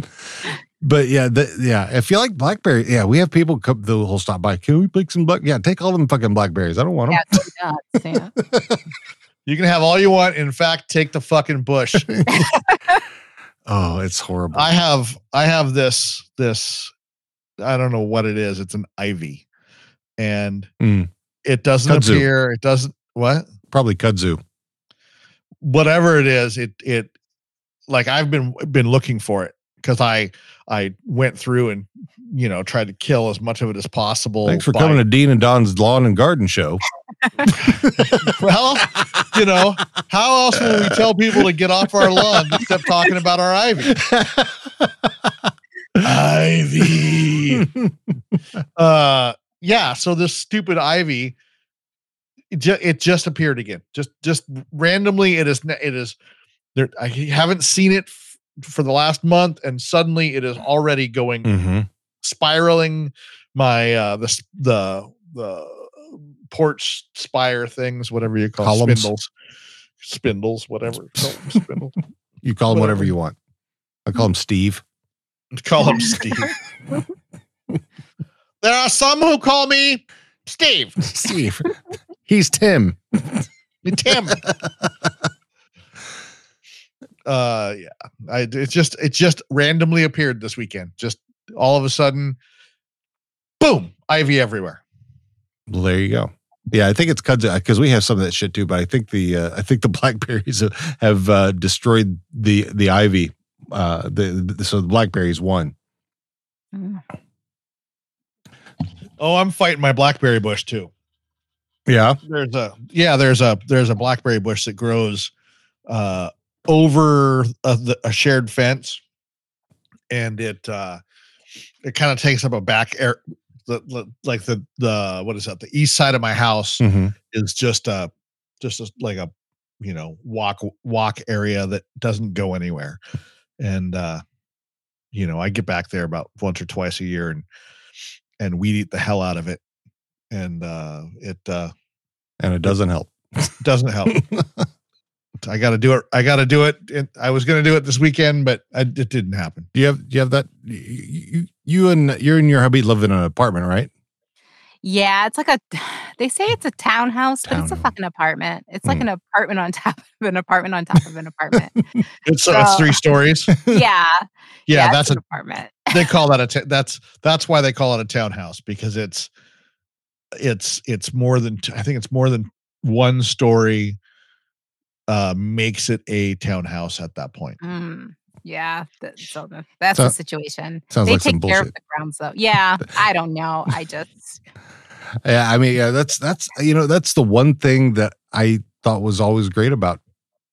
Speaker 3: But yeah, the, yeah. If you like blackberry, yeah, we have people come. The whole stop by. Can we pick some black? Yeah, take all them fucking blackberries. I don't want them.
Speaker 4: Yeah, nuts, yeah.
Speaker 1: You can have all you want. In fact, take the fucking bush.
Speaker 3: Oh, it's horrible.
Speaker 1: I have I have this this I don't know what it is. It's an ivy. And
Speaker 3: Mm.
Speaker 1: it doesn't
Speaker 3: Kudzu.
Speaker 1: appear, it doesn't what?
Speaker 3: Probably kudzu.
Speaker 1: Whatever it is, it it like I've been been looking for it because I I went through and you know tried to kill as much of it as possible.
Speaker 3: Thanks for
Speaker 1: by-
Speaker 3: coming to Dean and Don's Lawn and Garden Show.
Speaker 1: well, you know, how else will we tell people to get off our lawn except talking about our ivy? Ivy. uh yeah so this stupid ivy it, ju- it just appeared again just just randomly it is it is there i haven't seen it f- for the last month and suddenly it is already going
Speaker 3: hmm
Speaker 1: spiraling my uh the the the porch spire things whatever you call
Speaker 3: Columns.
Speaker 1: spindles spindles whatever spindles
Speaker 3: You call them whatever
Speaker 1: Whatever.
Speaker 3: you want. I call him Steve.
Speaker 1: Call him steve there are some who call me steve
Speaker 3: Steve. He's Tim.
Speaker 1: Tim. uh yeah. I it just it just randomly appeared this weekend. Just all of a sudden, boom, ivy everywhere.
Speaker 3: Well, there you go. Yeah, I think it's because we have some of that shit too. But I think the uh, I think the blackberries have- have uh, destroyed the the ivy. Uh, the, the so the blackberries won.
Speaker 4: Mm.
Speaker 1: Oh, I'm fighting my blackberry bush too.
Speaker 3: Yeah.
Speaker 1: There's a yeah, there's a there's a blackberry bush that grows uh over a, the, a shared fence and it uh it kind of takes up a back air the, the like the the what is that the east side of my house
Speaker 3: Mhm.
Speaker 1: is just a just a, like a you know walk walk area that doesn't go anywhere and uh you know i get back there about once or twice a year and and weed eat the hell out of it and uh it uh
Speaker 3: And it doesn't help.
Speaker 1: doesn't help i gotta do it i gotta do it i was gonna do it this weekend but I, it didn't happen
Speaker 3: Do you have do you have that? You, you, and you and your hubby live in an apartment, right?
Speaker 4: Yeah, it's like a. They say it's a townhouse, but it's a fucking apartment. It's like
Speaker 3: Mm.
Speaker 4: an apartment on top of an apartment on top of an apartment.
Speaker 1: it's, uh, it's three stories
Speaker 4: yeah,
Speaker 1: yeah,
Speaker 4: it's
Speaker 1: that's a
Speaker 4: an apartment.
Speaker 1: they call that a ta- that's that's why they call it a townhouse because it's it's it's more than I think it's more than one story uh makes it a townhouse at that point.
Speaker 4: Mm. Yeah, that, so the, that's
Speaker 3: So-
Speaker 4: the situation.
Speaker 3: sounds
Speaker 4: they
Speaker 3: like some
Speaker 4: take care of the grounds though. Yeah, I don't know. I just
Speaker 3: Yeah, I mean, yeah, that's that's you know that's the one thing that I thought was always great about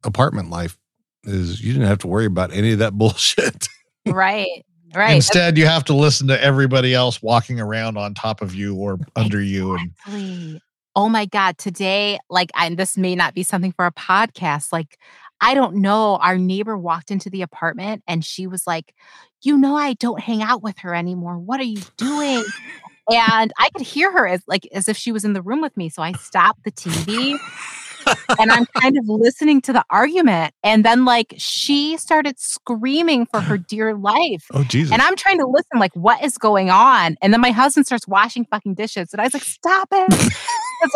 Speaker 3: apartment life is you didn't have to worry about any of that bullshit.
Speaker 4: right, right.
Speaker 1: Instead, you have to listen to everybody else walking around on top of you or under you, and
Speaker 4: Exactly. Oh my God. Today, like, and this may not be something for a podcast. Like, I don't know. Our neighbor walked into the apartment and she was like, You know, I don't hang out with her anymore. What are you doing? and I could hear her as like as if she was in the room with me. So I stopped the TV and I'm kind of listening to the argument. And then like she started screaming for her dear life.
Speaker 3: Oh Jesus!
Speaker 4: And I'm trying to listen, like, what is going on? And then my husband starts washing fucking dishes. And I was like, stop it.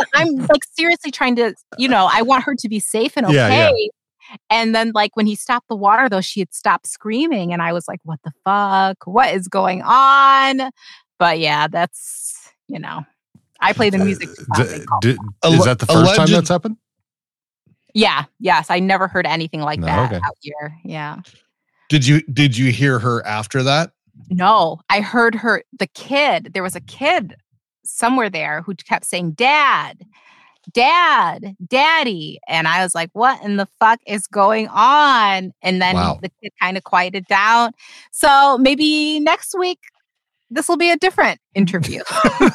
Speaker 4: I'm like seriously trying to, you know, I want her to be safe and okay.
Speaker 3: Yeah, yeah.
Speaker 4: And then, like, when he stopped the water, though, she had stopped screaming. And I was like, what the fuck? What is going on? But yeah, that's, you know, I play the music.
Speaker 3: Uh, d- d- is that the first time that's happened?
Speaker 4: yeah, yes. I never heard anything like
Speaker 3: No,
Speaker 4: that
Speaker 3: okay.
Speaker 4: out here. Yeah.
Speaker 1: did you did you hear her after that?
Speaker 4: No, I heard her, the kid, there was a kid somewhere there who kept saying, Dad, Dad, Daddy. And I was like, What in the fuck is going on? And then
Speaker 3: Wow.
Speaker 4: the kid kind of quieted down. So maybe next week, this will be a different interview.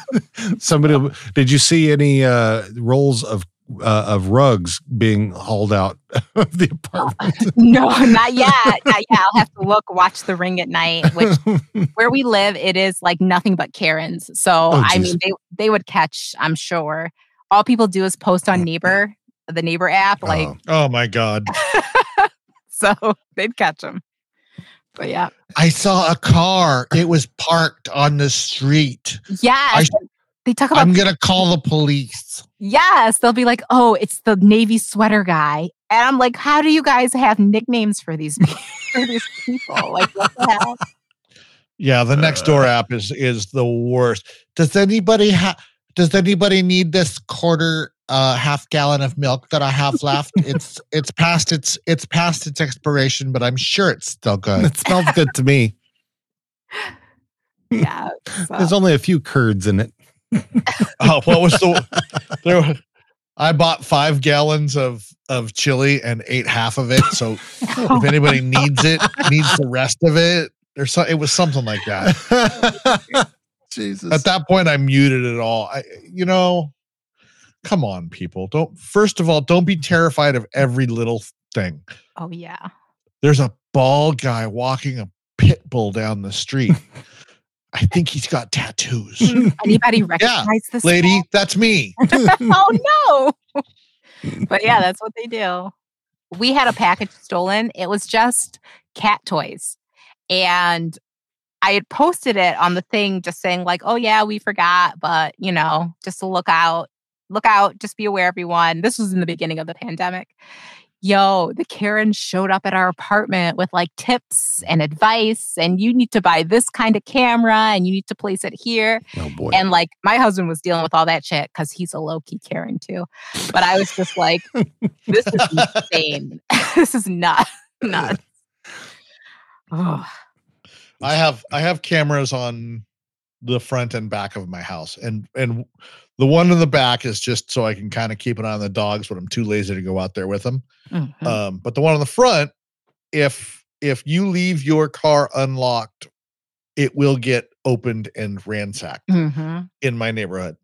Speaker 3: Somebody, did you see any uh, rolls of uh, of rugs being hauled out of the apartment?
Speaker 4: no, not yet. Not yet. I'll have to look, watch The Ring at night, which where we live, it is like nothing but Karens. So
Speaker 3: Oh,
Speaker 4: I mean, they they would catch. I'm sure. All people do is post on Neighbor, the Neighbor app, oh. like
Speaker 3: Oh.
Speaker 1: Oh my god!
Speaker 4: so they'd catch them. But yeah,
Speaker 1: I saw a car. It was parked on the street.
Speaker 4: yes, they talk about
Speaker 1: I'm gonna call the police.
Speaker 4: yes. They'll be like, "Oh, it's the navy sweater guy," and I'm like, "How do you guys have nicknames for these for these people? Like, what the hell?"
Speaker 1: Yeah, the next door uh. app is is the worst. Does anybody have? Does anybody need this quarter uh half gallon of milk that I have left? it's it's past its it's past its expiration, but I'm sure it's still good.
Speaker 3: it smells good to me.
Speaker 4: Yeah, so-
Speaker 3: There's only a few curds in it.
Speaker 1: oh, what was the there? wa- I bought five gallons of of chili and ate half of it. So if anybody needs it, needs the rest of it, or so it was something like that.
Speaker 3: Jesus.
Speaker 1: At that point, I muted it all. I, you know, come on, people. Don't first of all, don't be terrified of every little thing.
Speaker 4: oh yeah.
Speaker 1: There's a bald guy walking a pit bull down the street. I think he's got tattoos.
Speaker 4: Anybody recognize this
Speaker 1: Lady, that's me.
Speaker 4: oh no. but yeah, that's what they do. We had a package stolen. It was just cat toys. And I had posted it on the thing just saying, like, oh yeah, we forgot, but you know, just to look out, look out, just be aware, everyone. This was in the beginning of the pandemic. Yo, the Karen showed up at our apartment with like tips and advice, and you need to buy this kind of camera and you need to place it here.
Speaker 3: oh boy.
Speaker 4: And like my husband was dealing with all that shit because he's a low key Karen too. But I was just like, this is insane. this is not nuts. Oh,
Speaker 1: I have I have cameras on the front and back of my house, and and the one in the back is just so I can kind of keep an eye on the dogs when I'm too lazy to go out there with them.
Speaker 4: mhm.
Speaker 1: Um, but the one on the front, if if you leave your car unlocked, it will get opened and ransacked
Speaker 4: Mhm.
Speaker 1: in my neighborhood.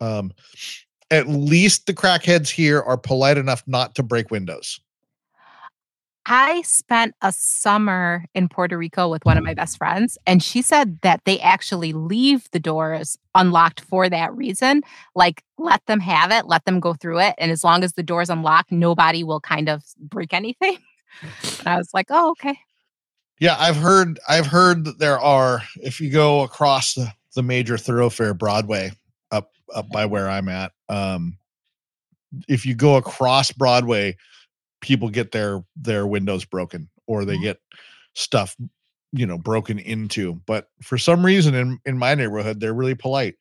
Speaker 1: Um, at least the crackheads here are polite enough not to break windows.
Speaker 4: I spent a summer in Puerto Rico with one of my best friends, and she said that they actually leave the doors unlocked for that reason. Like, let them have it, let them go through it. And as long as the door's unlocked, nobody will kind of break anything. And I was like, oh, okay.
Speaker 1: Yeah, I've heard I've heard that there are if you go across the, the major thoroughfare Broadway up up by where I'm at, um if you go across Broadway, people get their their windows broken or they
Speaker 4: Mhm.
Speaker 1: get stuff you know broken into. But for some reason in in my neighborhood they're really polite.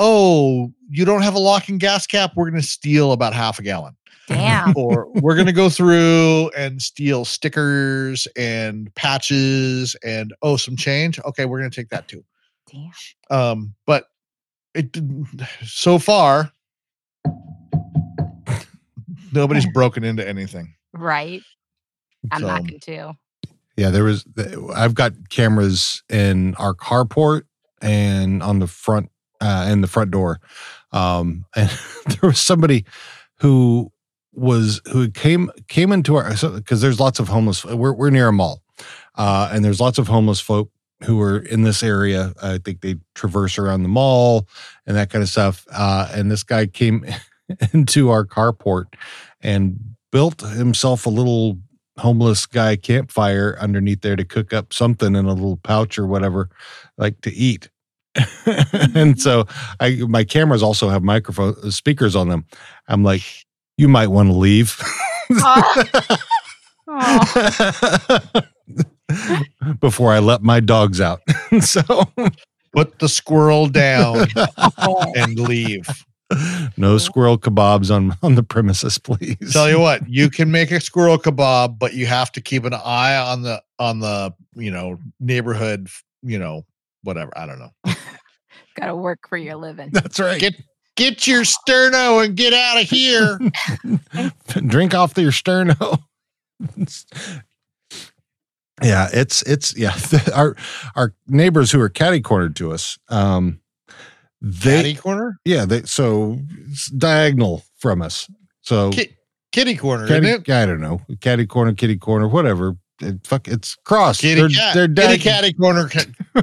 Speaker 1: oh, you don't have a locking gas cap. We're going to steal about half a gallon.
Speaker 4: Damn.
Speaker 1: or we're going to go through and steal stickers and patches and oh, some change. Okay, we're going to take that too.
Speaker 4: Damn.
Speaker 1: Um, but it so far nobody's broken into anything.
Speaker 4: Right. I'm
Speaker 1: So,
Speaker 4: not going to.
Speaker 3: Yeah, there was. I've got cameras in our carport and on the front, uh, in the front door. Um, and there was somebody who was who came came into our because there's lots of homeless. We're we're near a mall, uh, and there's lots of homeless folk who are in this area. I think they traverse around the mall and that kind of stuff. Uh, and this guy came into our carport and built himself a little homeless guy campfire underneath there to cook up something in a little pouch or whatever, like to eat. and mm-hmm. so I my cameras also have microphone uh, speakers on them. I'm like, you might want to leave.
Speaker 4: Oh,
Speaker 3: Before I let my dogs out. so
Speaker 1: Put the squirrel down and leave.
Speaker 3: no squirrel kebabs on on the premises, please.
Speaker 1: Tell you what, you can make a squirrel kebab, but you have to keep an eye on the on the you know neighborhood, you know whatever. I don't know.
Speaker 4: got to work for your living.
Speaker 3: That's right.
Speaker 1: Get get your sterno and get out of here.
Speaker 3: drink off your sterno. yeah, it's it's yeah. our our neighbors who are catty cornered to us, um, they
Speaker 1: Kitty corner,
Speaker 3: yeah they so it's diagonal from us. So
Speaker 1: Ki- kitty corner, it?
Speaker 3: I don't know, catty corner, kitty corner, whatever. It, fuck, it's cross.
Speaker 1: Kitty
Speaker 3: they're
Speaker 1: cat,
Speaker 3: they're
Speaker 1: kitty catty corner,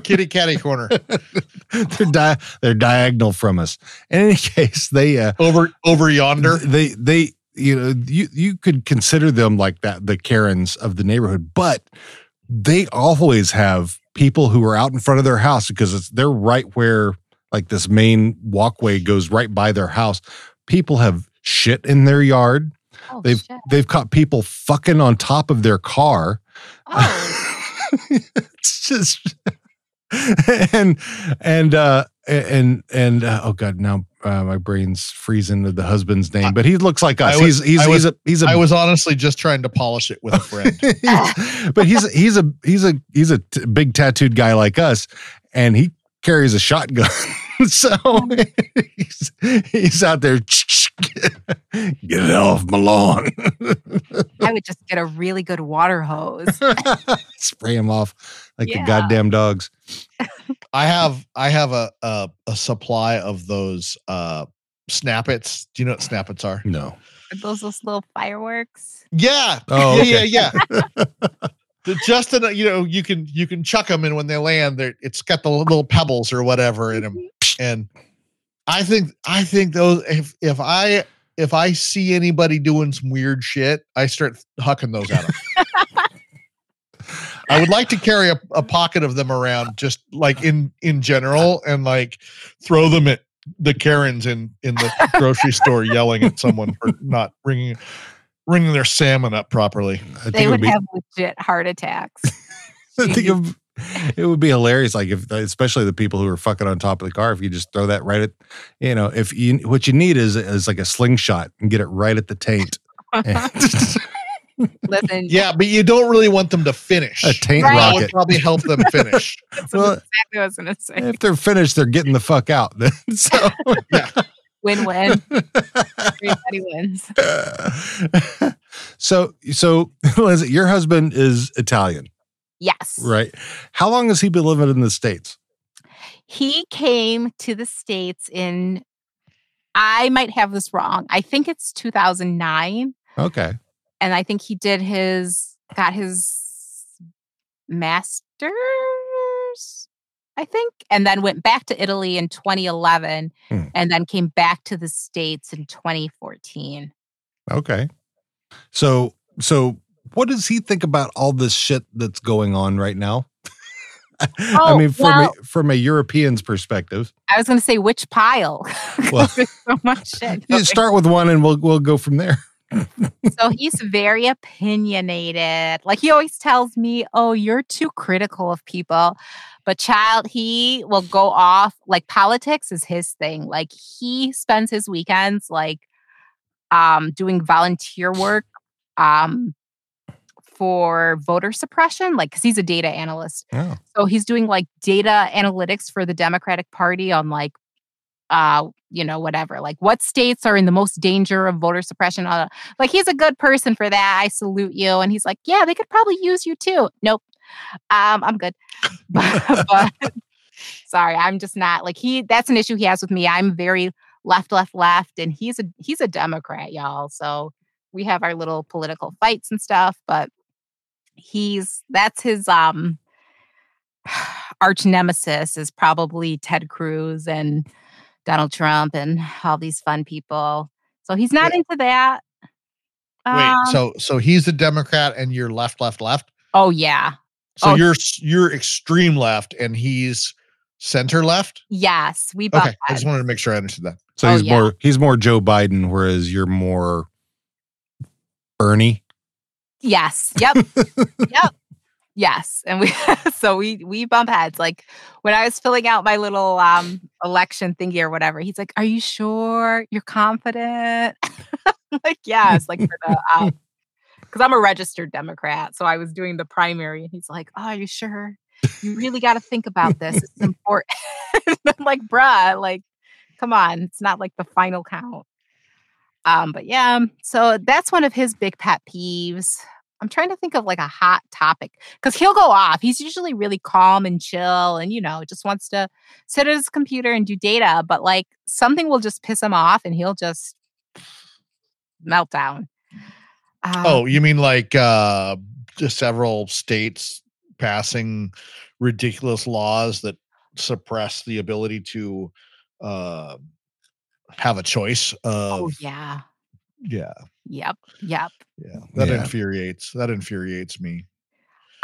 Speaker 1: kitty catty corner.
Speaker 3: they're di- they're diagonal from us. In any case, they uh,
Speaker 1: over over yonder.
Speaker 3: they they you know you you could consider them like that the karens of the neighborhood but they always have people who are out in front of their house because it's they're right where like this main walkway goes right by their house. People have shit in their yard.
Speaker 4: Oh,
Speaker 3: they've
Speaker 4: shit.
Speaker 3: they've caught people fucking on top of their car.
Speaker 4: Oh,
Speaker 3: it's just and and uh and and uh, oh god now uh, my brain's freezing to the husband's name but he looks like us.
Speaker 1: I was-
Speaker 3: he's he's
Speaker 1: was-
Speaker 3: he's a he's a
Speaker 1: I was honestly just trying to polish it with a friend.
Speaker 3: He's- but he's he's a he's a he's a t- big tattooed guy like us and he carries a shotgun so he's, he's out there get it off my lawn
Speaker 4: I would just get a really good water hose.
Speaker 3: spray him off like the goddamn dogs
Speaker 1: I have I have a a, a supply of those uh snappets. Do you know what snappets are?
Speaker 3: no
Speaker 4: Are those those little fireworks?
Speaker 1: Yeah.
Speaker 3: Oh,
Speaker 1: yeah,
Speaker 3: okay.
Speaker 1: yeah, yeah. Just enough, you know, you can you can chuck them, and when they land, they it's got the little pebbles or whatever in them. Mm-hmm. And I think I think those if if I if I see anybody doing some weird shit, I start hucking those at them. I would like to carry a, a pocket of them around, just like in in general, and like throw them at the Karens in in the grocery store, yelling at someone for not ringing ringing their salmon up properly.
Speaker 3: I
Speaker 4: They would
Speaker 3: would be
Speaker 4: have legit heart attacks.
Speaker 3: I think it, would- it would be hilarious, like if, especially the people who are fucking on top of the car, if you just throw that right at, you know, if you what you need is is like a slingshot and get it right at the taint.
Speaker 4: Listen,
Speaker 1: Yeah, but you don't really want them to finish.
Speaker 3: a taint
Speaker 4: Right.
Speaker 1: That would
Speaker 3: rocket.
Speaker 1: probably help them finish.
Speaker 4: that's
Speaker 3: well,
Speaker 4: exactly what I was going to say.
Speaker 3: If they're finished, they're getting the fuck out. so,
Speaker 4: Win win. Everybody wins.
Speaker 3: so, so your husband is Italian,
Speaker 4: Yes.
Speaker 3: right? How long has he been living in the states?
Speaker 4: He came to the States in, I might have this wrong. I think it's 2009.
Speaker 3: Okay,
Speaker 4: And I think he did his, got his master's, I think, and then went back to Italy in 2011
Speaker 3: Hmm.
Speaker 4: and then came back to the States in 2014.
Speaker 3: okay. So, so what does he think about all this shit that's going on right now? I
Speaker 4: Oh,
Speaker 3: mean, from
Speaker 4: well-
Speaker 3: a, from a European's perspective,
Speaker 4: I was going to say which pile.
Speaker 3: Well-
Speaker 4: so much shit.
Speaker 3: you start with one, and we'll we'll go from there.
Speaker 4: So he's very opinionated. Like he always tells me, "Oh, you're too critical of people." But child, he will go off like politics is his thing. Like he spends his weekends like um doing volunteer work um for voter suppression like cuz he's a data analyst.
Speaker 3: Oh.
Speaker 4: So he's doing like data analytics for the Democratic Party on like uh you know whatever like what states are in the most danger of voter suppression uh, like he's a good person for that i salute you and he's like yeah they could probably use you too. Nope. Um i'm good. But, but sorry i'm just not like he that's an issue he has with me i'm very left left left and he's a he's a democrat y'all so we have our little political fights and stuff but he's that's his um arch nemesis is probably ted cruz and Donald Trump and all these fun people. So he's not
Speaker 1: Wait.
Speaker 4: into that.
Speaker 1: Wait,
Speaker 4: Um,
Speaker 1: so so he's a Democrat and you're left, left, left.
Speaker 4: oh yeah,
Speaker 1: So
Speaker 4: Oh.
Speaker 1: you're you're extreme left and he's center left.
Speaker 4: yes, we butt
Speaker 1: Okay, I just wanted to make sure I understood that.
Speaker 3: So
Speaker 4: Oh,
Speaker 3: he's
Speaker 4: yeah.
Speaker 3: more he's more Joe Biden, whereas you're more Bernie.
Speaker 4: Yes. Yep. yep. Yes. And we so we we bump heads. Like when I was filling out my little um election thingy or whatever, he's like, Are you sure? You're confident? Like, yes, like for the um because I'm a registered Democrat. So I was doing the primary and he's like, Oh, are you sure? You really gotta think about this. It's important. I'm like, bruh, like, come on. It's not like the final count. Um, but yeah, so that's one of his big pet peeves. I'm trying to think of like a hot topic because he'll go off. He's usually really calm and chill and, you know, just wants to sit at his computer and do data. But like something will just piss him off and he'll just melt down. Uh,
Speaker 1: Oh, you mean like uh just several states passing ridiculous laws that suppress the ability to uh have a choice of
Speaker 4: oh, yeah.
Speaker 1: Yeah
Speaker 4: Yep. Yep.
Speaker 1: yeah that
Speaker 3: Yeah.
Speaker 1: infuriates that infuriates me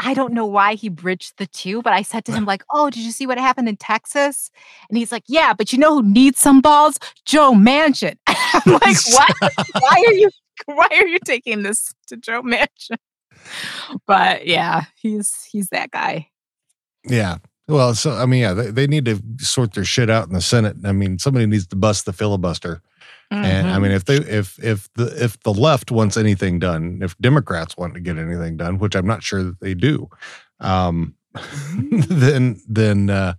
Speaker 4: I don't know why he bridged the two, but I said to him, like, oh, did you see what happened in Texas? And he's like, yeah, but you know who needs some balls? Joe Manchin. I'm like, what? why are you why are you taking this to Joe Manchin? But yeah, he's he's that guy.
Speaker 3: Yeah. Well, so I mean, yeah, they, they need to sort their shit out in the Senate. I mean, somebody needs to bust the filibuster. And I
Speaker 4: Mhm.
Speaker 3: mean, if they if if the if the left wants anything done, if Democrats want to get anything done, which I'm not sure that they do, um, then then uh,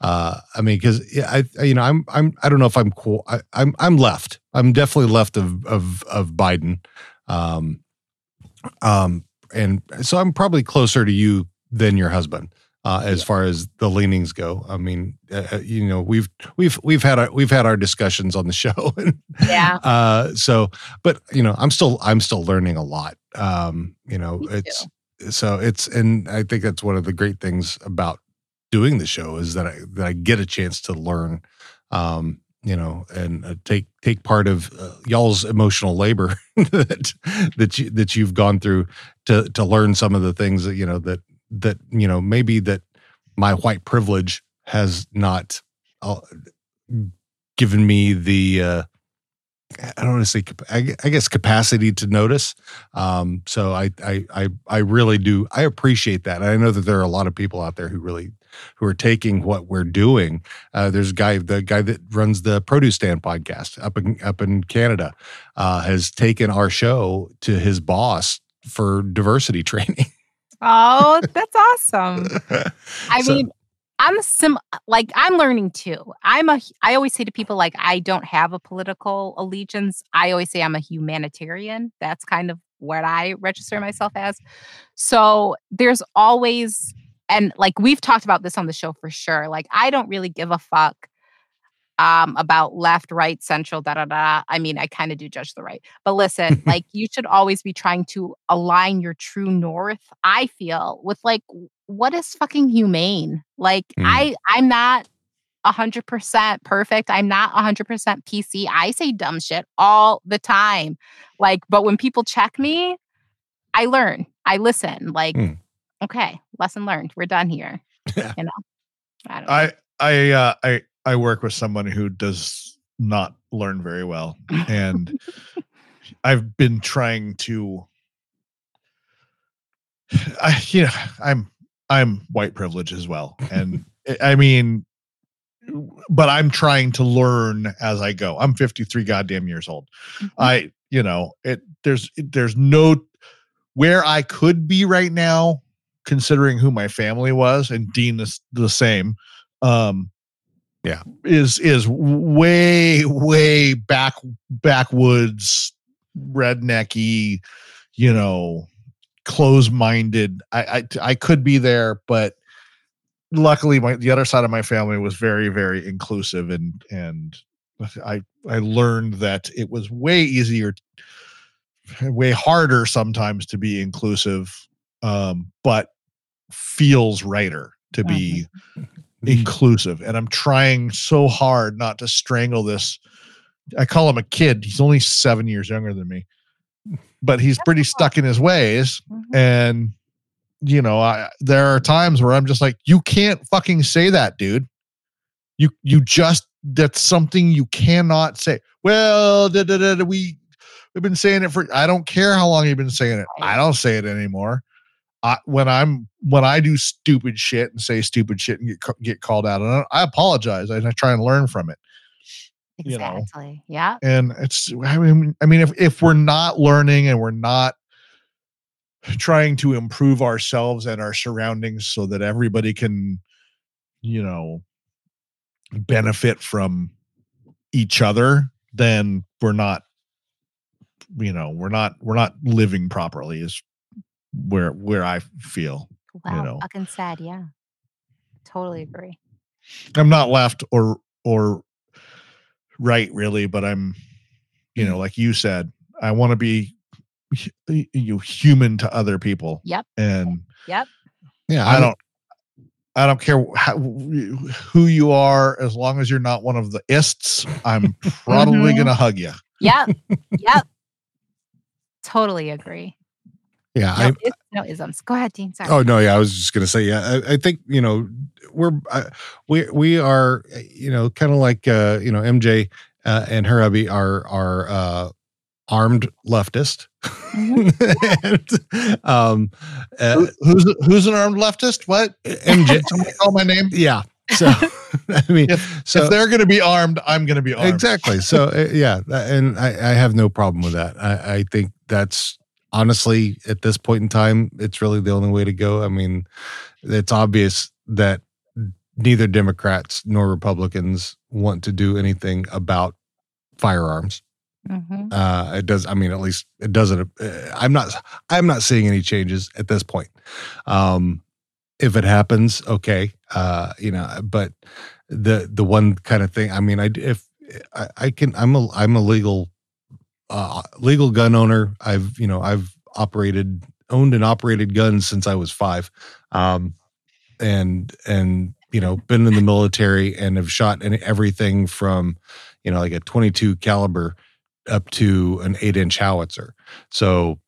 Speaker 3: uh, I mean, because yeah, I I- you know I'm I'm I don't know if I'm cool. I, I'm I'm left. I'm definitely left of of of Biden, um, um, and so I'm probably closer to you than your husband. Uh, as far as the leanings go, I mean, uh, uh, you know, we've we've we've had our we've had our discussions on the show, and
Speaker 4: yeah.
Speaker 3: uh so but you know i'm still i'm still learning a lot. Um you know
Speaker 4: Me
Speaker 3: it's so it's and i think that's one of the great things about doing the show is that i that i get a chance to learn um you know and uh, take take part of uh, y'all's emotional labor that that you that you've gone through to to learn some of the things that you know that that you know maybe that my white privilege has not uh, given me the uh I don't want to say I, guess capacity to notice. Um, so I, I I I really do I appreciate that. I know that there are a lot of people out there who really who are taking what we're doing. Uh, there's a guy the guy that runs the Produce Stand podcast up in up in Canada uh, has taken our show to his boss for diversity training.
Speaker 4: Oh, that's awesome. I
Speaker 3: So-
Speaker 4: mean, I'm sim like I'm learning too. I'm a I always say to people like I don't have a political allegiance. I always say I'm a humanitarian. That's kind of what I register myself as. So there's always and like we've talked about this on the show for sure. Like I don't really give a fuck um about left, right, central, da da da. I mean, I kind of do judge the right. But listen, like you should always be trying to align your true north, I feel, with like what is fucking humane? Like
Speaker 3: Mm.
Speaker 4: I I'm not 100% perfect. I'm not 100% PC. I say dumb shit all the time. Like but when people check me, I learn. I listen. Like
Speaker 3: Mm.
Speaker 4: okay, lesson learned. We're done here.
Speaker 3: Yeah.
Speaker 4: You know. I don't know.
Speaker 1: i i uh i i work with someone who does not learn very well and I've been trying to I you know, I'm I'm white privilege as well. And I- mean but I'm trying to learn as I go. I'm 53 goddamn years old.
Speaker 4: Mhm.
Speaker 1: I, you know, it there's there's no where I could be right now, considering who my family was, and Dean is the same. Um,
Speaker 3: Yeah.
Speaker 1: is is way way back backwoods, rednecky, you know, close minded. I, I I could be there, but luckily my the other side of my family was very very inclusive and and I I learned that it was way easier way harder sometimes to be inclusive um but feels righter to be inclusive and I'm trying so hard not to strangle this I call him a kid he's only 7 years younger than me but he's pretty stuck in his ways
Speaker 4: Mhm.
Speaker 1: and you know I, there are times where i'm just like you can't fucking say that dude. You you just that's something you cannot say. Well da, da, da, we we've been saying it for i don't care how long you've been saying it. I don't say it anymore I, when i'm when i do stupid shit and say stupid shit and get get called out on it i apologize and i try and learn from it you know.
Speaker 4: Exactly. Yeah.
Speaker 1: and it's i mean i mean if, if we're not learning and we're not trying to improve ourselves and our surroundings so that everybody can you know benefit from each other then we're not you know we're not we're not living properly is where where i feel
Speaker 4: Wow.
Speaker 1: know.
Speaker 4: Fucking sad. Yeah. Totally agree.
Speaker 1: i'm not left or or right really but i'm you know like you said i want to be you human to other people
Speaker 4: Yep.
Speaker 1: and yep.
Speaker 3: Yeah,
Speaker 1: i don't i don't care how, who you are as long as you're not one of the ists i'm probably
Speaker 4: Mhm.
Speaker 1: gonna hug you
Speaker 4: Yep. yep. Totally agree.
Speaker 3: Yeah,
Speaker 4: No,
Speaker 3: I,
Speaker 4: is- no isms. Go ahead, Dean. Sorry.
Speaker 3: Oh no, yeah, I was just gonna say, yeah, I, I think you know we're uh, we we are uh, you know kind of like uh, you know MJ uh, and her hubby are are uh, armed leftist, and, um, uh,
Speaker 1: who's who's an armed leftist what
Speaker 3: MJ,
Speaker 1: somebody call my name
Speaker 3: yeah. So I mean, so
Speaker 1: if they're gonna be armed i'm gonna be armed
Speaker 3: Exactly. So uh, yeah, and I, I have no problem with that. I, I think that's honestly at this point in time, it's really the only way to go. I mean, it's obvious that neither Democrats nor Republicans want to do anything about firearms.
Speaker 4: Mhm.
Speaker 3: Uh, it does. I mean, at least it doesn't. Uh, I'm not. I'm not seeing any changes at this point. Um, if it happens, okay. Uh, you know, but the the one kind of thing. I mean, I if I, I can. I'm a I'm a legal uh, legal gun owner. I've you know I've operated owned and operated guns since I was five, um, and and you know been in the military and have shot in everything from you know like a 22 caliber up to an eight inch howitzer. So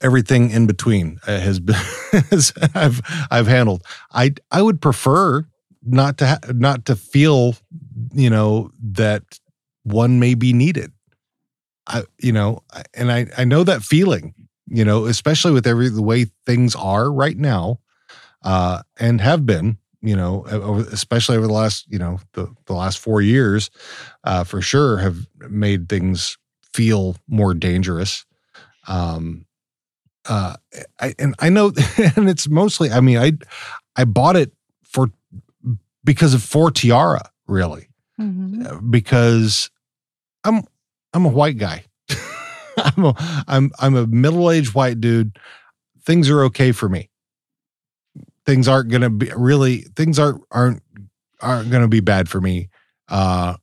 Speaker 3: everything in between uh, has been I've I've handled. I I would prefer not to ha- not to feel you know that one may be needed. I you know and I I know that feeling you know especially with every the way things are right now uh and have been you know over, especially over the last you know the the last 4 years uh for sure have made things feel more dangerous um uh I, and I know and it's mostly I mean I I bought it for because of for Tiara really
Speaker 4: Mhm.
Speaker 3: uh, because I'm I'm a white guy. I'm a I'm I'm a middle-aged white dude. Things are okay for me. Things aren't gonna be really things aren't aren't aren't gonna be bad for me uh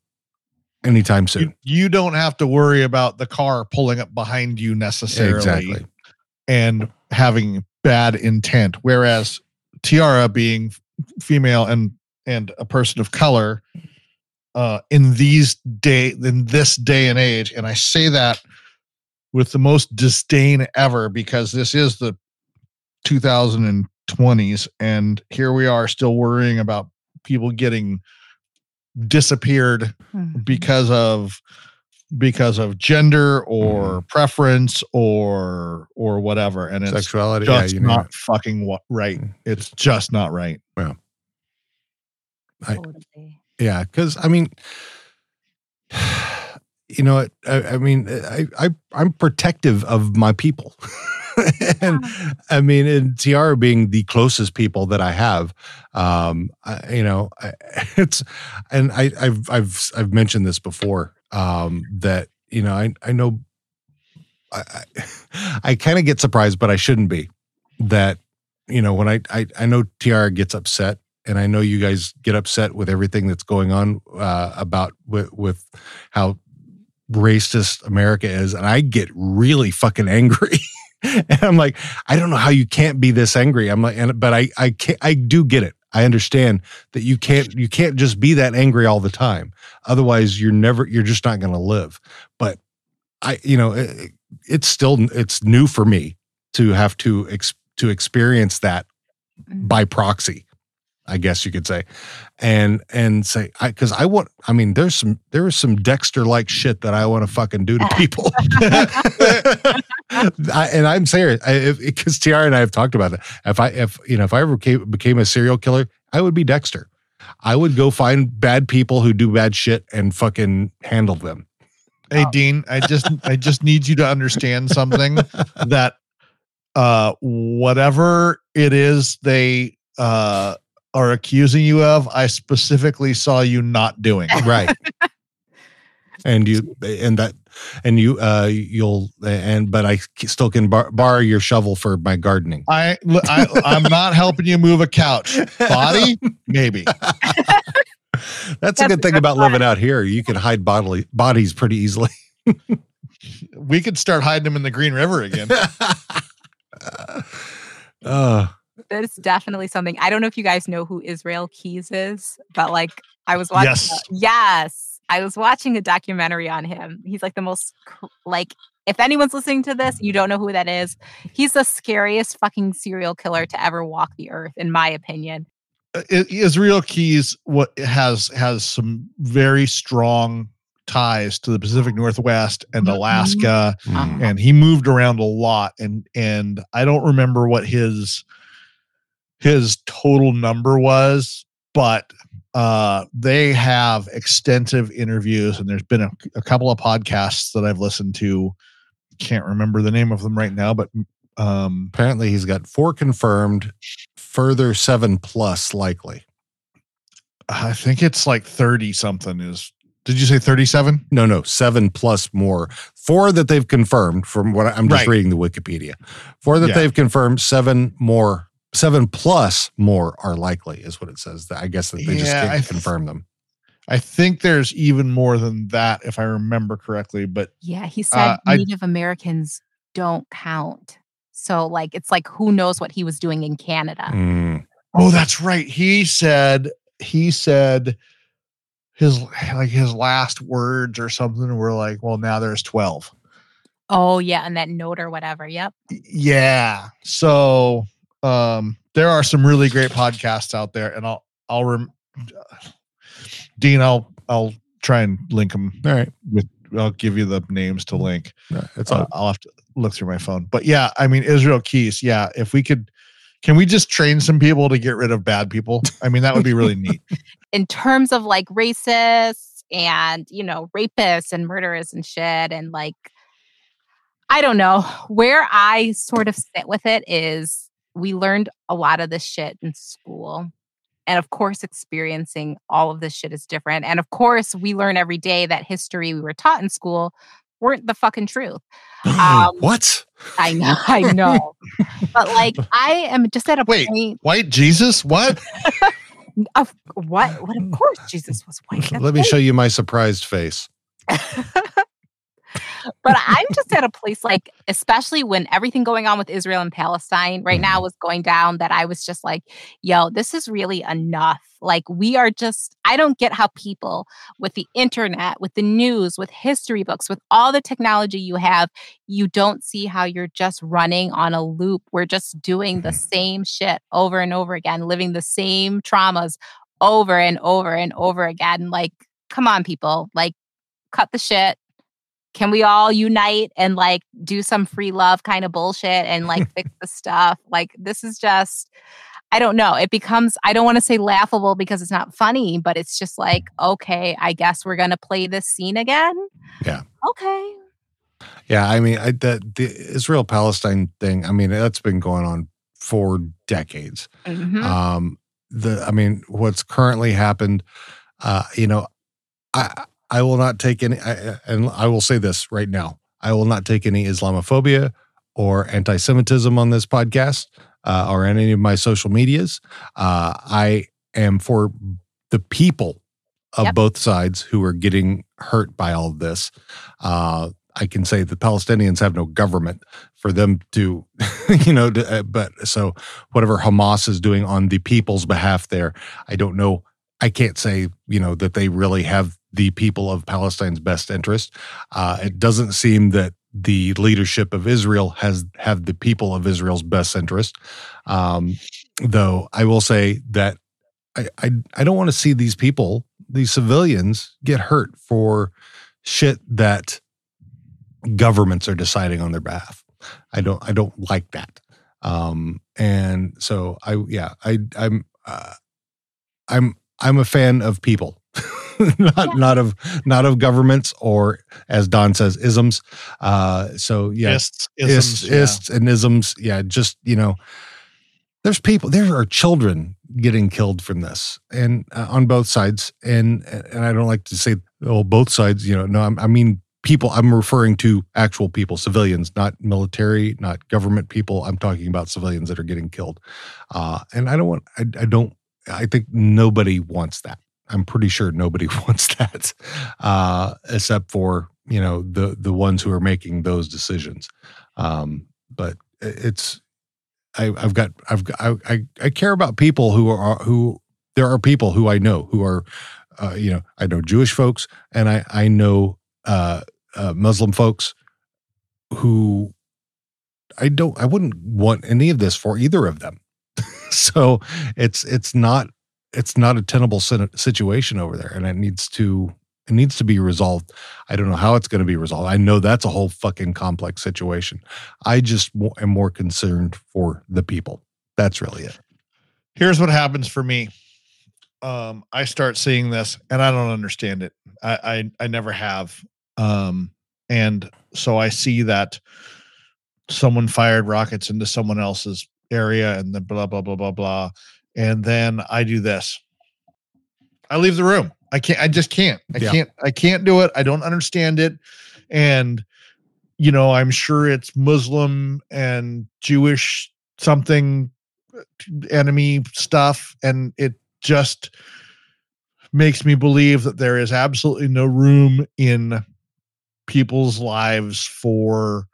Speaker 3: anytime soon.
Speaker 1: you, you don't have to worry about the car pulling up behind you necessarily
Speaker 3: Exactly.
Speaker 1: and having bad intent whereas tiara being female and and a person of color uh in these day in this day and age and i say that with the most disdain ever because this is the 2020s and here we are still worrying about people getting disappeared
Speaker 4: Mhm.
Speaker 1: because of because of gender or preference or or whatever and it's
Speaker 3: Sexuality. Yeah,
Speaker 1: just
Speaker 3: you know.
Speaker 1: not fucking right it's just not right
Speaker 3: I-
Speaker 4: Totally.
Speaker 3: Yeah, because I mean, you know, I, I mean, I, I I'm protective of my people, and I mean, and Tiara being the closest people that I have, um, I, you know, I, it's, and I, I've I've I've mentioned this before, um, that you know, I I know, I I, I kind of get surprised, but I shouldn't be, that you know, when I I I know Tiara gets upset and I know you guys get upset with everything that's going on uh, about with, with how racist America is, and I get really fucking angry. and I'm like, I don't know how you can't be this angry. I'm like, and but I I can't, I do get it. I understand that you can't you can't just be that angry all the time. Otherwise, you're never you're just not going to live. But I you know it, it's still it's new for me to have to ex, to experience that
Speaker 4: Mm.
Speaker 3: by proxy i guess you could say. And and say i because i want i mean there's some there is some dexter like shit that i want to fucking do to people. I, and i'm serious because tiara and i have talked about that if i if you know if i ever became, became a serial killer i would be dexter. I would go find bad people who do bad shit and fucking handle them.
Speaker 1: Hey dean i just i just need you to understand something that uh whatever it is they uh are accusing you of i specifically saw you not doing.
Speaker 3: Right. And you and that and you uh you'll and but i still can bar- borrow your shovel for my gardening.
Speaker 1: I, I i'm not helping you move a couch. Body? Maybe.
Speaker 3: That's a good thing
Speaker 4: a
Speaker 3: about living out here. You can hide bodily bodies pretty easily.
Speaker 1: We could start hiding them in the green river again.
Speaker 3: Uh
Speaker 4: That's definitely something. I don't know if you guys know who Israel Keyes is, but like I was watching.
Speaker 1: Yes.
Speaker 4: a- yes. I was watching a documentary on him. He's like the most like if anyone's listening to this, you don't know who that is. He's the scariest fucking serial killer to ever walk the earth, in my opinion.
Speaker 1: Israel Keyes what has has some very strong ties to the Pacific Northwest and
Speaker 4: Mhm.
Speaker 1: Alaska
Speaker 3: mm,
Speaker 1: and he moved around a lot and and I don't remember what his his total number was but uh they have extensive interviews and there's been a, a couple of podcasts that I've listened to. Can't remember the name of them right now but um
Speaker 3: apparently he's got four confirmed further seven plus likely.
Speaker 1: I think it's like 30 something is did you say 37
Speaker 3: no no seven plus more. Four that they've confirmed from what i'm just
Speaker 1: Right.
Speaker 3: reading the wikipedia. Four that
Speaker 1: Yeah.
Speaker 3: they've confirmed seven more seven plus more are likely is what it says i guess that they just
Speaker 1: Yeah,
Speaker 3: can't
Speaker 1: th-
Speaker 3: confirm them
Speaker 1: I think there's even more than that if I remember correctly but
Speaker 4: Yeah, he said
Speaker 1: Uh, I-
Speaker 4: Native Americans don't count. So like it's like who knows what he was doing in Canada.
Speaker 3: Mm.
Speaker 1: Oh, that's right. He said he said his like his last words or something were like, well, now there's 12.
Speaker 4: Oh yeah, and that note or whatever. Yep.
Speaker 1: Yeah. So um there are some really great podcasts out there and I'll I'll rem- Dean, I'll I'll try and link them
Speaker 3: all right
Speaker 1: with I'll give you the names to link.
Speaker 3: No, it's
Speaker 1: Uh, I'll have to look through my phone. But yeah, I mean Israel Keyes, yeah, if we could can we just train some people to get rid of bad people? I mean, that would be really neat.
Speaker 4: in terms of like racists and you know rapists and murderers and shit and like i don't know where i sort of sit with it is we learned a lot of this shit in school and of course experiencing all of this shit is different and of course we learn every day that history we were taught in school weren't the fucking truth um,
Speaker 3: what
Speaker 4: i know i know but like i am just at a
Speaker 1: Wait.
Speaker 4: point
Speaker 1: White Jesus? What?
Speaker 4: of what what of course jesus was white That's
Speaker 3: let me
Speaker 4: right.
Speaker 3: show you my surprised face
Speaker 4: but I'm just at a place like, especially when everything going on with Israel and Palestine right now mm-hmm. was going down, that I was just like, yo, this is really enough. Like, we are just, I don't get how people with the internet, with the news, with history books, with all the technology you have, you don't see how you're just running on a loop. We're just doing the mm-hmm. same shit over and over again, living the same traumas over and over and over again. Like, come on, people. Like, cut the shit can we all unite and like do some free love kind of bullshit and like fix the stuff? Like this is just I don't know. It becomes I don't want to say laughable because it's not funny, but it's just like, okay, I guess we're going to play this scene again.
Speaker 3: Yeah.
Speaker 4: Okay.
Speaker 3: Yeah, I mean, I, the the Israel Palestine thing. I mean, that's been going on for decades.
Speaker 4: Mhm.
Speaker 3: Um, the I mean, what's currently happened, uh, you know, I I will not take any, I, and I will say this right now: I will not take any Islamophobia or anti-Semitism on this podcast uh, or on any of my social medias. Uh, I am for the people of
Speaker 4: Yep.
Speaker 3: both sides who are getting hurt by all of this. Uh, I can say the Palestinians have no government for them to, you know, to, uh, but so whatever Hamas is doing on the people's behalf there, I don't know. I can't say, you know, that they really have the people of Palestine's best interest. Uh, it doesn't seem that the leadership of Israel has have the people of Israel's best interest. Um, though I will say that I, I I don't want to see these people, these civilians, get hurt for shit that governments are deciding on their behalf. I don't I don't like that. Um, and so I yeah I I'm uh, I'm I'm a fan of people, not not of not of governments or as Don says isms. Uh, so yeah,
Speaker 1: Ists,
Speaker 3: ists,
Speaker 1: isms, yeah.
Speaker 3: ists and isms. Yeah, just you know, there's people, there are children getting killed from this, and uh, on both sides. And and I don't like to say oh both sides. You know, no, I'm, I mean people. I'm referring to actual people, civilians, not military, not government people. I'm talking about civilians that are getting killed. Uh, and I don't want. I, I don't. I think nobody wants that. I'm pretty sure nobody wants that, uh, except for you know the the ones who are making those decisions. Um, but it's I, I've got I've got, I, I I care about people who are who there are people who I know who are uh, you know I know Jewish folks and I I know uh, uh, Muslim folks who I don't I wouldn't want any of this for either of them. so it's it's not it's not a tenable situation over there, and it needs to it needs to be resolved. I don't know how it's going to be resolved. I know that's a whole fucking complex situation. I just am more concerned for the people. That's really it.
Speaker 1: Here's what happens for me. Um, I start seeing this and I don't understand it. I I, I never have. Um, and so I see that someone fired rockets into someone else's area and then blah blah blah blah blah. And then I do this. I leave the room. I can't I just can't. I
Speaker 3: Yeah.
Speaker 1: can't I can't do it. I don't understand it. And you know, I'm sure it's Muslim and Jewish something uh, enemy stuff and it just makes me believe that there is absolutely no room in people's lives for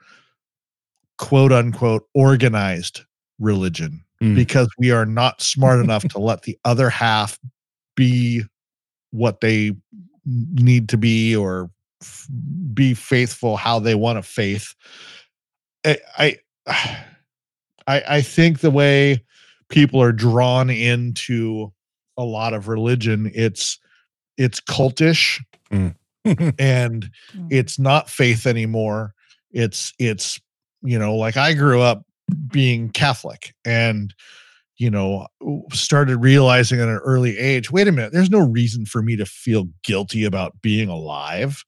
Speaker 1: quote unquote organized religion
Speaker 3: Mm.
Speaker 1: because we are not smart enough to let the other half be what they need to be or f- be faithful how they want to faith I, I I I think the way people are drawn into a lot of religion, it's it's cultish and
Speaker 4: Mm.
Speaker 1: it's not faith anymore. It's it's you know, like I grew up being Catholic and you know, started realizing at an early age, wait a minute, there's no reason for me to feel guilty about being alive.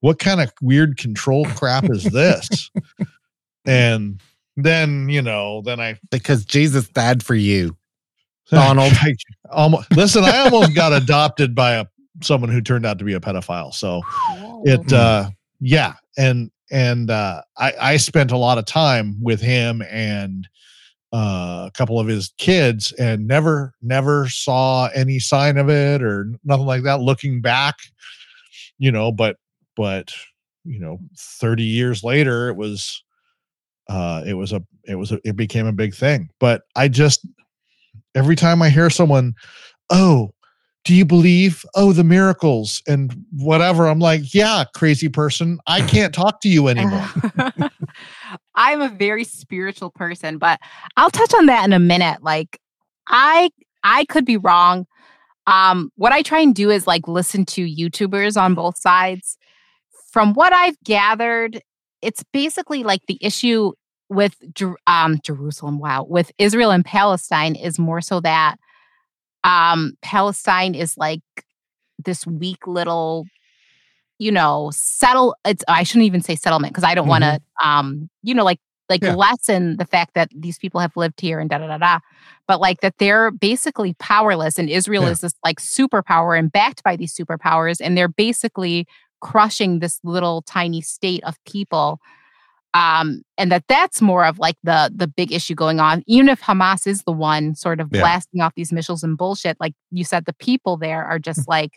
Speaker 1: What kind of weird control crap is this? and then, you know, then I
Speaker 3: because Jesus died for you.
Speaker 1: Donald. almost listen, I almost got adopted by a someone who turned out to be a pedophile. So it uh yeah, and and uh I I spent a lot of time with him and uh a couple of his kids and never never saw any sign of it or nothing like that looking back you know but but you know 30 years later it was uh it was a it was a, it became a big thing. But i just every time i hear someone oh do you believe oh the miracles and whatever i'm like yeah crazy person i can't talk to you anymore
Speaker 4: I'm a very spiritual person, but I'll touch on that in a minute. Like I I could be wrong. Um what I try and do is like listen to YouTubers on both sides from what I've gathered, it's basically like the issue with um, Jerusalem, wow, with Israel and Palestine is more so that um, Palestine is like this weak little, you know, settle. It's I shouldn't even say settlement because I don't want to, um, you know, like like
Speaker 3: Yeah.
Speaker 4: lessen the fact that these people have lived here and da da da da, but like that they're basically powerless, and Israel
Speaker 3: Yeah.
Speaker 4: is this like superpower and backed by these superpowers, and they're basically crushing this little tiny state of people um and that that's more of like the the big issue going on even if hamas is the one sort of
Speaker 3: Yeah.
Speaker 4: blasting off these missiles and bullshit like you said the people there are just like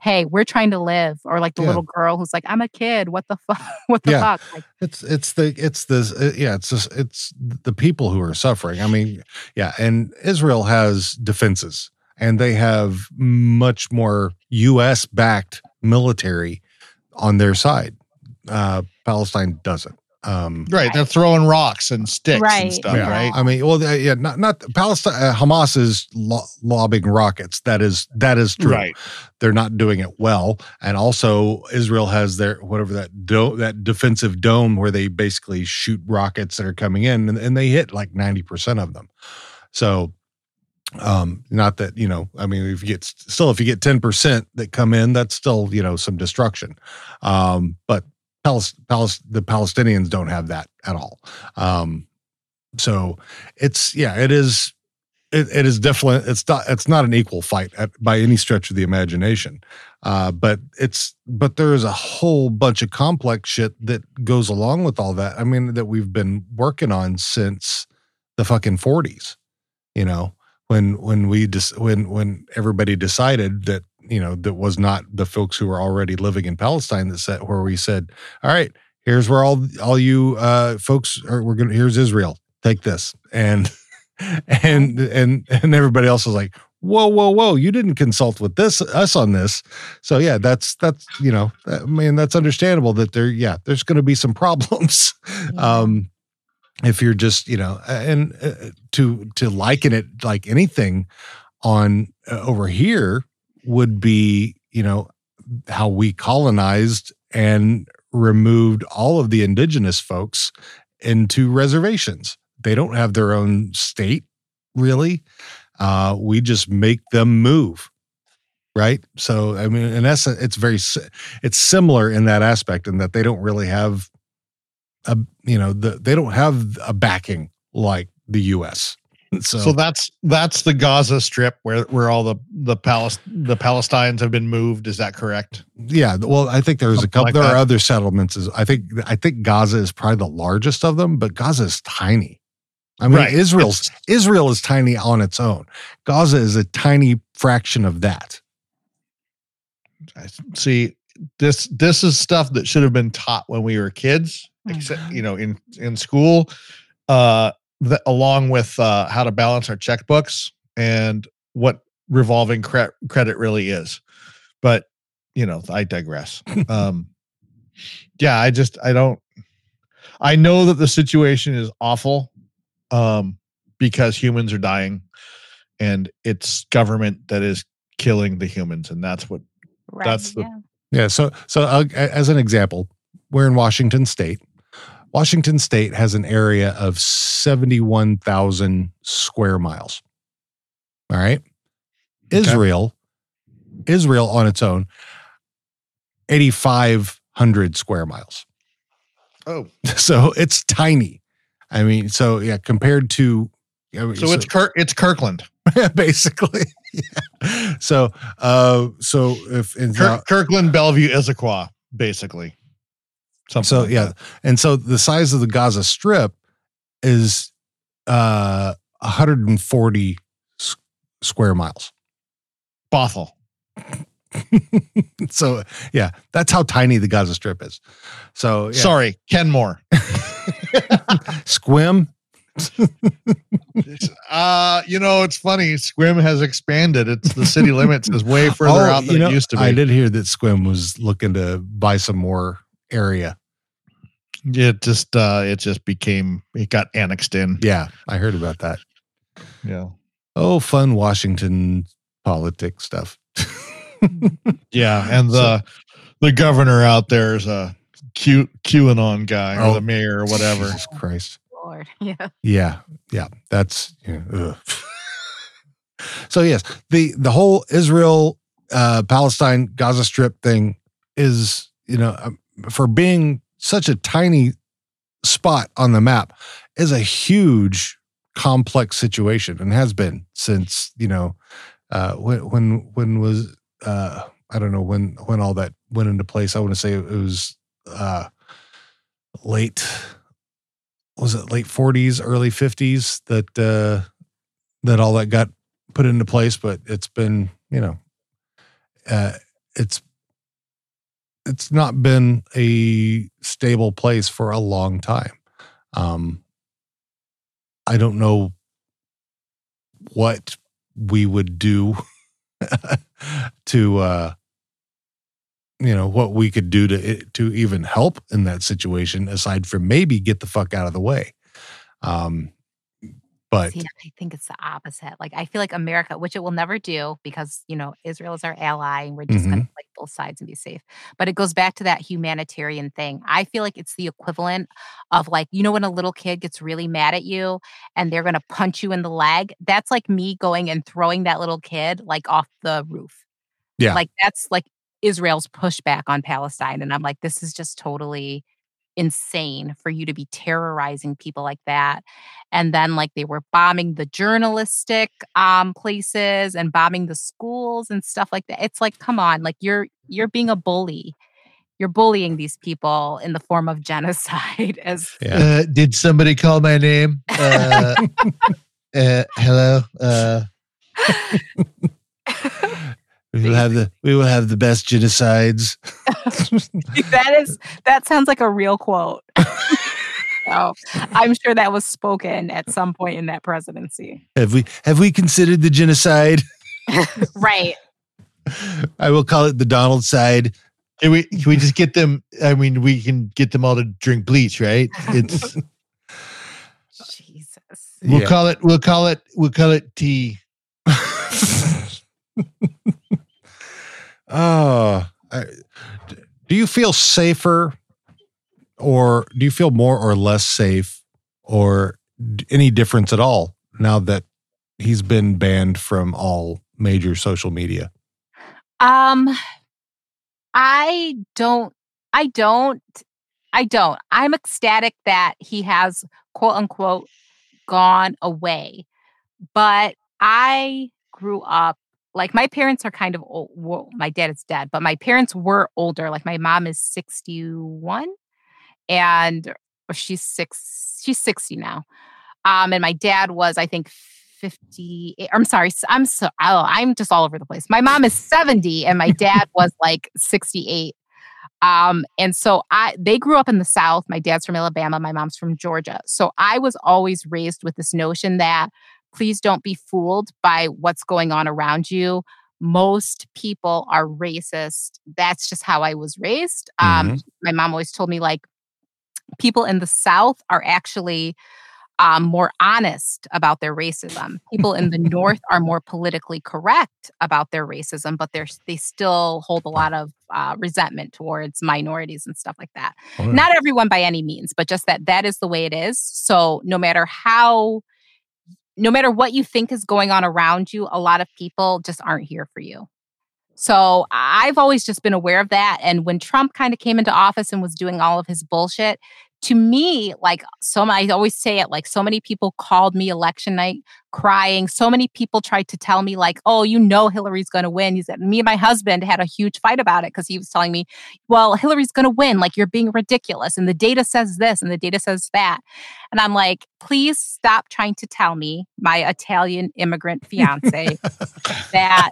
Speaker 4: hey we're trying to live or like the
Speaker 3: Yeah.
Speaker 4: little girl who's like i'm a kid what the fuck what the
Speaker 3: Yeah.
Speaker 4: fuck like
Speaker 3: It's it's the it's the uh, yeah it's just it's the people who are suffering. I mean, yeah, and Israel has defenses, and they have much more U.S. backed military on their side. Uh, Palestine doesn't. Um,
Speaker 1: Right. They're throwing rocks and sticks
Speaker 4: Right,
Speaker 1: and stuff,
Speaker 3: yeah.
Speaker 1: right?
Speaker 3: I mean, well, yeah, not not Palestine. Uh, Hamas is lo- lobbing rockets. That is that is true.
Speaker 1: Right.
Speaker 3: They're not doing it well, and also Israel has their whatever that do- that defensive dome where they basically shoot rockets that are coming in, and, and they hit like ninety percent of them. So, um, not that you know, I mean, if you get still if you get ten percent that come in, that's still you know some destruction. Um, but Palis- the Palestinians don't have that at all. Um, so it's yeah, it is. It, it is definitely it's not it's not an equal fight at, by any stretch of the imagination, uh, but it's but there is a whole bunch of complex shit that goes along with all that. I mean that we've been working on since the fucking forties. You know when when we just when when everybody decided that you know that was not the folks who were already living in Palestine that said where we said all right here's where all all you uh folks are we're gonna here's Israel take this. And and and and everybody else was like whoa whoa whoa you didn't consult with this us on this. So yeah that's that's you know i mean that's understandable that there yeah there's going to be some problems um if you're just you know and uh, to to liken it like anything on uh, over here would be you know how we colonized and removed all of the indigenous folks into reservations. They don't have their own state really. Uh we just make them move right? So i mean in essence it's very it's similar in that aspect in that they don't really have a you know the, they don't have a backing like the us so,
Speaker 1: So, that's that's the Gaza Strip where where all the the Palis- the Palestinians have been moved. Is that correct?
Speaker 3: yeah well i think there's a couple
Speaker 1: like
Speaker 3: there are other settlements as i think i think gaza is probably the largest of them but gaza is tiny i mean
Speaker 1: Right.
Speaker 3: israel's
Speaker 1: It's-
Speaker 3: israel is tiny on its own gaza is a tiny fraction of that
Speaker 1: I see this this is stuff that should have been taught when we were kids except
Speaker 4: Mhm.
Speaker 1: you know in in school uh that along with uh how to balance our checkbooks and what revolving cre- credit really is but you know i digress um yeah i just i don't i know that the situation is awful um because humans are dying and it's government that is killing the humans and that's what
Speaker 4: right,
Speaker 1: that's the-
Speaker 4: yeah.
Speaker 3: Yeah. So, so uh, as an example, we're in Washington State. Washington State has an area of seventy-one thousand square miles. All right.
Speaker 1: Okay.
Speaker 3: Israel, Israel on its own, eighty-five hundred square miles.
Speaker 1: oh
Speaker 3: So it's tiny. I mean, so yeah, compared to. I mean,
Speaker 1: So it's Kirk. It's Kirkland.
Speaker 3: basically. Yeah. So, uh, so if
Speaker 1: Kirk, Kirkland, Bellevue, Issaquah, basically. Something.
Speaker 3: so
Speaker 1: like
Speaker 3: yeah
Speaker 1: that.
Speaker 3: and so the size of the gaza strip is uh 140 s- square miles
Speaker 1: Bothell.
Speaker 3: so yeah that's how tiny the gaza strip is so yeah.
Speaker 1: Sorry, Kenmore.
Speaker 3: Sequim
Speaker 1: uh, you know, it's funny. Sequim has expanded. It's the city limits is way further
Speaker 3: Oh,
Speaker 1: out than
Speaker 3: you know,
Speaker 1: it used to be.
Speaker 3: i did hear that Sequim was looking to buy some more area
Speaker 1: It just uh it just became it got annexed in.
Speaker 3: yeah i heard about that
Speaker 1: Yeah.
Speaker 3: oh fun washington politics stuff
Speaker 1: Yeah. And the the governor out there is a Q QAnon guy or
Speaker 3: Oh.
Speaker 1: the mayor or whatever.
Speaker 3: Jesus Christ.
Speaker 4: Lord. Yeah.
Speaker 3: Yeah, yeah, that's yeah, ugh. so. Yes, the the whole Israel, uh, Palestine, Gaza Strip thing is you know um, for being such a tiny spot on the map is a huge complex situation and has been since you know uh, when when when was uh, I don't know when when all that went into place. I want to say it was uh, late was it late 40s early 50s that uh that all that got put into place but it's been you know uh it's it's not been a stable place for a long time. Um i don't know what we would do to uh you know what we could do to to even help in that situation aside from maybe get the fuck out of the way. Um but
Speaker 4: See, I think it's the opposite. Like, I feel like America, which it will never do because, you know, Israel is our ally and we're just going to both sides and be safe. But it goes back to that humanitarian thing. I feel like it's the equivalent of like, you know, when a little kid gets really mad at you and they're going to punch you in the leg. That's like me going and throwing that little kid like off the roof.
Speaker 3: Yeah.
Speaker 4: Like, that's like Israel's pushback on Palestine. And I'm like, this is just totally insane for you to be terrorizing people like that and then like they were bombing the journalistic um places and bombing the schools and stuff like that it's like come on like you're you're being a bully you're bullying these people in the form of genocide as
Speaker 3: yeah
Speaker 1: Uh, did somebody call my name? Uh, uh, hello.
Speaker 3: We will have the we will have the best genocides
Speaker 4: that is that sounds like a real quote so i'm sure that was spoken at some point in that presidency
Speaker 3: have we have we considered the genocide
Speaker 4: right
Speaker 3: i will call it the donald side
Speaker 1: can we can we just get them? I mean, we can get them all to drink bleach, right? It's
Speaker 4: jesus
Speaker 1: we'll
Speaker 3: Yeah.
Speaker 1: call it we'll call it we'll call it tea.
Speaker 3: Oh I, do you feel safer or do you feel more or less safe or any difference at all now that he's been banned from all major social media
Speaker 4: Um, I don't, I don't, I don't. I'm ecstatic that he has quote unquote gone away. But I grew up like my parents are kind of old. Well, my dad is dead, but my parents were older. Like my mom is 61 and she's six, she's 60 now. Um, and my dad was, I think, 50. I'm sorry, I'm so oh, I'm just all over the place. My mom is 70 and my dad was like 68. Um, and so I they grew up in the South. My dad's from Alabama, my mom's from Georgia. So I was always raised with this notion that please don't be fooled by what's going on around you. Most people are racist. That's just how I was raised. Um, my mom always told me like people in the South are actually um, more honest about their racism. People in the North are more politically correct about their racism, but they're they still hold a lot of uh, resentment towards minorities and stuff like that.
Speaker 3: Wow.
Speaker 4: Not everyone by any means, but just that that is the way it is. So no matter how, no matter what you think is going on around you, a lot of people just aren't here for you. So I've always just been aware of that. And when Trump kind of came into office and was doing all of his bullshit, to me, like so I always say it, like so many people called me election night crying. So many people tried to tell me, like, oh, you know, Hillary's going to win. He said, me and my husband had a huge fight about it because he was telling me, well, Hillary's going to win. Like, you're being ridiculous. And the data says this and the data says that. And I'm like, please stop trying to tell me, my Italian immigrant fiance, that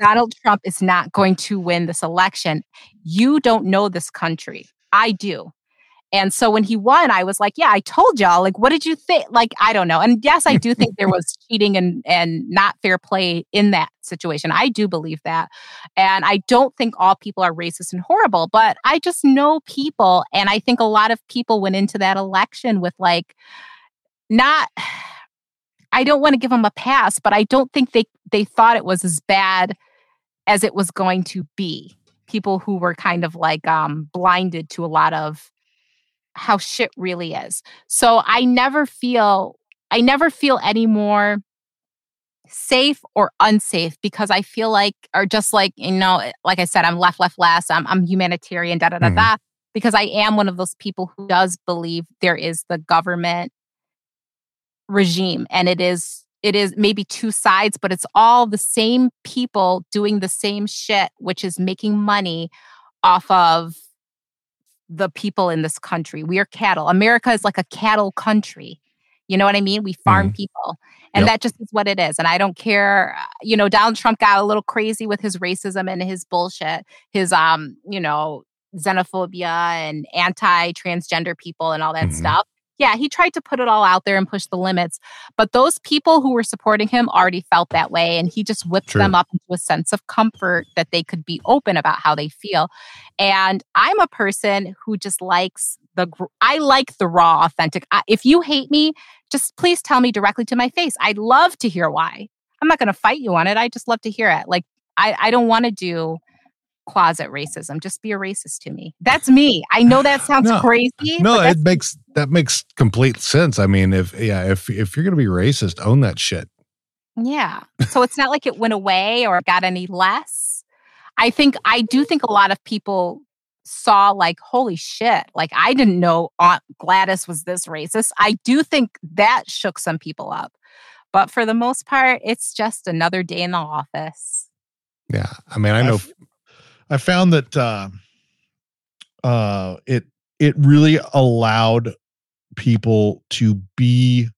Speaker 4: Donald Trump is not going to win this election. You don't know this country. I do. And so when he won, I was like, yeah, I told y'all. Like, what did you think? Like, I don't know. And yes, I do think there was cheating and and not fair play in that situation. I do believe that. And I don't think all people are racist and horrible, but I just know people. And I think a lot of people went into that election with like not I don't want to give them a pass, but I don't think they they thought it was as bad as it was going to be. people who were kind of like um, blinded to a lot of how shit really is. So I never feel I never feel any more safe or unsafe because I feel like, or just like, you know, eh, like I said, I'm left, left, last, I'm, I'm humanitarian, da da da
Speaker 3: Mhm.
Speaker 4: da, because I am one of those people who does believe there is the government regime and it is it is maybe two sides but it's all the same people doing the same shit which is making money off of the people in this country. We are cattle. America is like a cattle country. You know what i mean? We farm people. And
Speaker 3: Yep.
Speaker 4: that just is what it is. And i don't care you know donald trump got a little crazy with his racism and his bullshit his um you know xenophobia and anti-transgender people and all that
Speaker 3: Mhm.
Speaker 4: stuff yeah he tried to put it all out there and push the limits but those people who were supporting him already felt that way and he just whipped them up into a sense of comfort that they could be open about how they feel. And i'm a person who just likes the i like the raw authentic I, if you hate me just please tell me directly to my face. I'd love to hear why. I'm not going to fight you on it i just love to hear it. Like i, I don't want to do closet racism just be a racist to me that's me i know that sounds
Speaker 3: No.
Speaker 4: crazy
Speaker 3: No, it makes that makes complete sense. I mean, if yeah, if if you're gonna be racist, own that shit.
Speaker 4: Yeah. So it's not like it went away or got any less. I think, I do think a lot of people saw, like, holy shit, like, I didn't know Aunt Gladys was this racist. I do think that shook some people up. But for the most part, it's just another day in the office.
Speaker 3: Yeah, I mean, I know.
Speaker 1: I've- found that uh, uh, it it really allowed people to be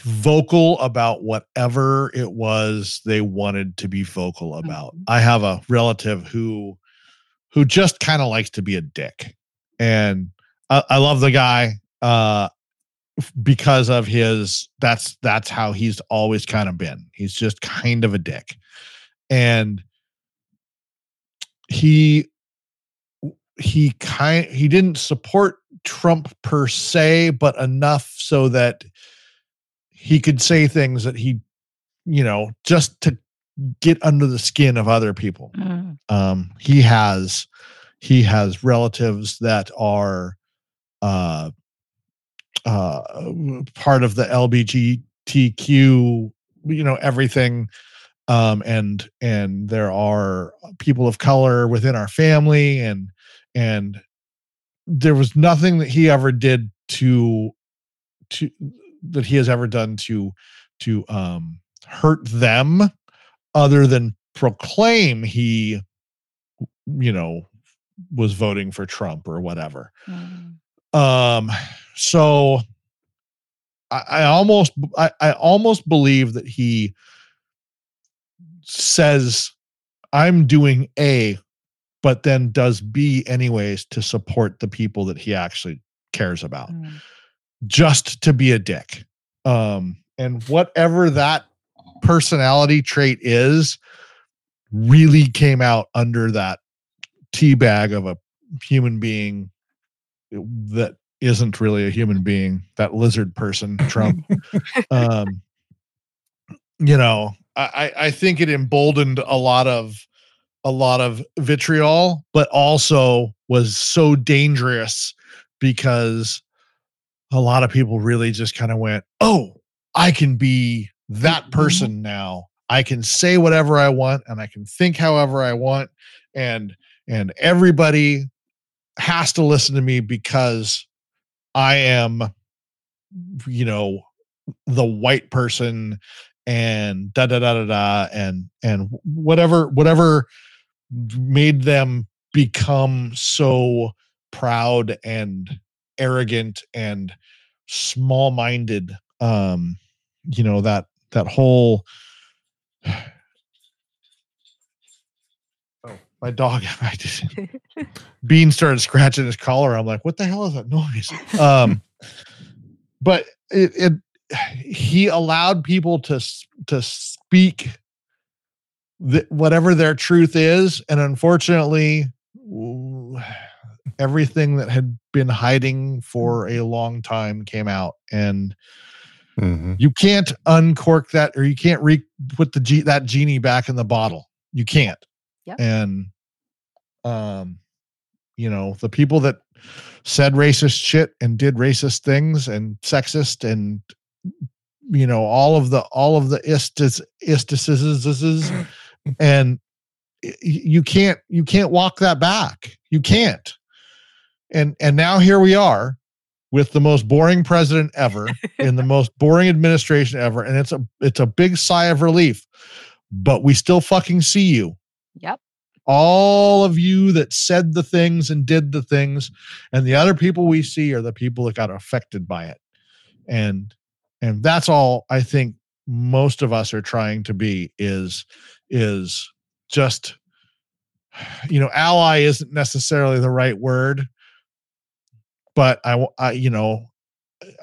Speaker 1: vocal about whatever it was they wanted to be vocal about.
Speaker 4: Mhm.
Speaker 1: I have a relative who who just kind of likes to be a dick, and I, I love the guy uh, because of his. That's that's how he's always kind of been. He's just kind of a dick, and he he kind he didn't support Trump per se, but enough so that he could say things that he, you know, just to get under the skin of other people. Um, he has he has relatives that are uh uh part of the LBGTQ, you know, everything um and and there are people of color within our family and and there was nothing that he ever did to to that he has ever done to to um hurt them other than proclaim he you know was voting for Trump or whatever
Speaker 4: Mm.
Speaker 1: um so i, I almost I, I almost believe that he says i'm doing a but then does b anyways to support the people that he actually cares about.
Speaker 4: Mm.
Speaker 1: just to be a dick. Um and whatever that personality trait is really came out under that tea bag of a human being that isn't really a human being that lizard person trump. Um you know I, I think it emboldened a lot of a lot of vitriol but also was so dangerous because a lot of people really just kind of went oh i can be that mm-hmm. person now. I can say whatever i want and i can think however i want and and everybody has to listen to me because I am, you know, the white person and da da da da da and and whatever whatever made them become so proud and arrogant and small-minded um you know that that whole oh my dog I just Bean started scratching his collar. I'm like, what the hell is that noise? Um, but it, it he allowed people to to speak th- whatever their truth is, and unfortunately, everything that had been hiding for a long time came out, and
Speaker 3: Mhm.
Speaker 1: you can't uncork that, or you can't re put the ge- that genie back in the bottle. You can't.
Speaker 4: Yep.
Speaker 1: And um you know, the people that said racist shit and did racist things and sexist and you know all of the all of the istis istices mm-hmm. and you can't you can't walk that back. You can't. And and now here we are with the most boring president ever in the most boring administration ever and it's a it's a big sigh of relief but we still fucking see you.
Speaker 4: Yep.
Speaker 1: all of you that said the things and did the things and the other people we see are the people that got affected by it. And and that's all i think most of us are trying to be is is just you know ally isn't necessarily the right word but I, I you know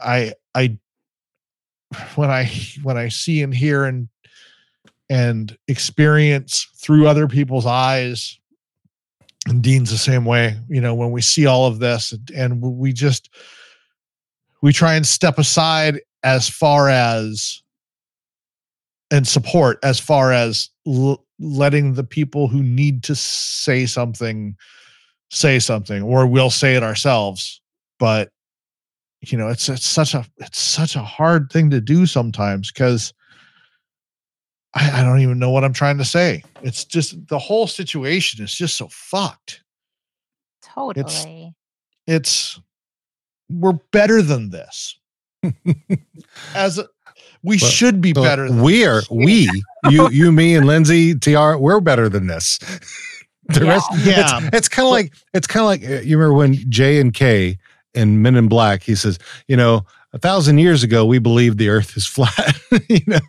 Speaker 1: i i when i when i see and hear and and experience through other people's eyes and dean's the same way you know when we see all of this and we just we try and step aside as far as and support as far as l- letting the people who need to say something say something or we'll say it ourselves. But you know it's it's such a it's such a hard thing to do sometimes because I, I don't even know what i'm trying to say. It's just the whole situation is just so fucked.
Speaker 4: Totally.
Speaker 1: it's we're better than this as a, we
Speaker 3: Well,
Speaker 1: should be better than
Speaker 3: we are we you you me and Lindsay TR we're better than this. the
Speaker 4: Yeah.
Speaker 3: rest
Speaker 1: Yeah.
Speaker 3: it's, it's kind of like it's kind of like uh, you remember when J and K in Men in Black he says you know a thousand years ago we believed the Earth is flat you know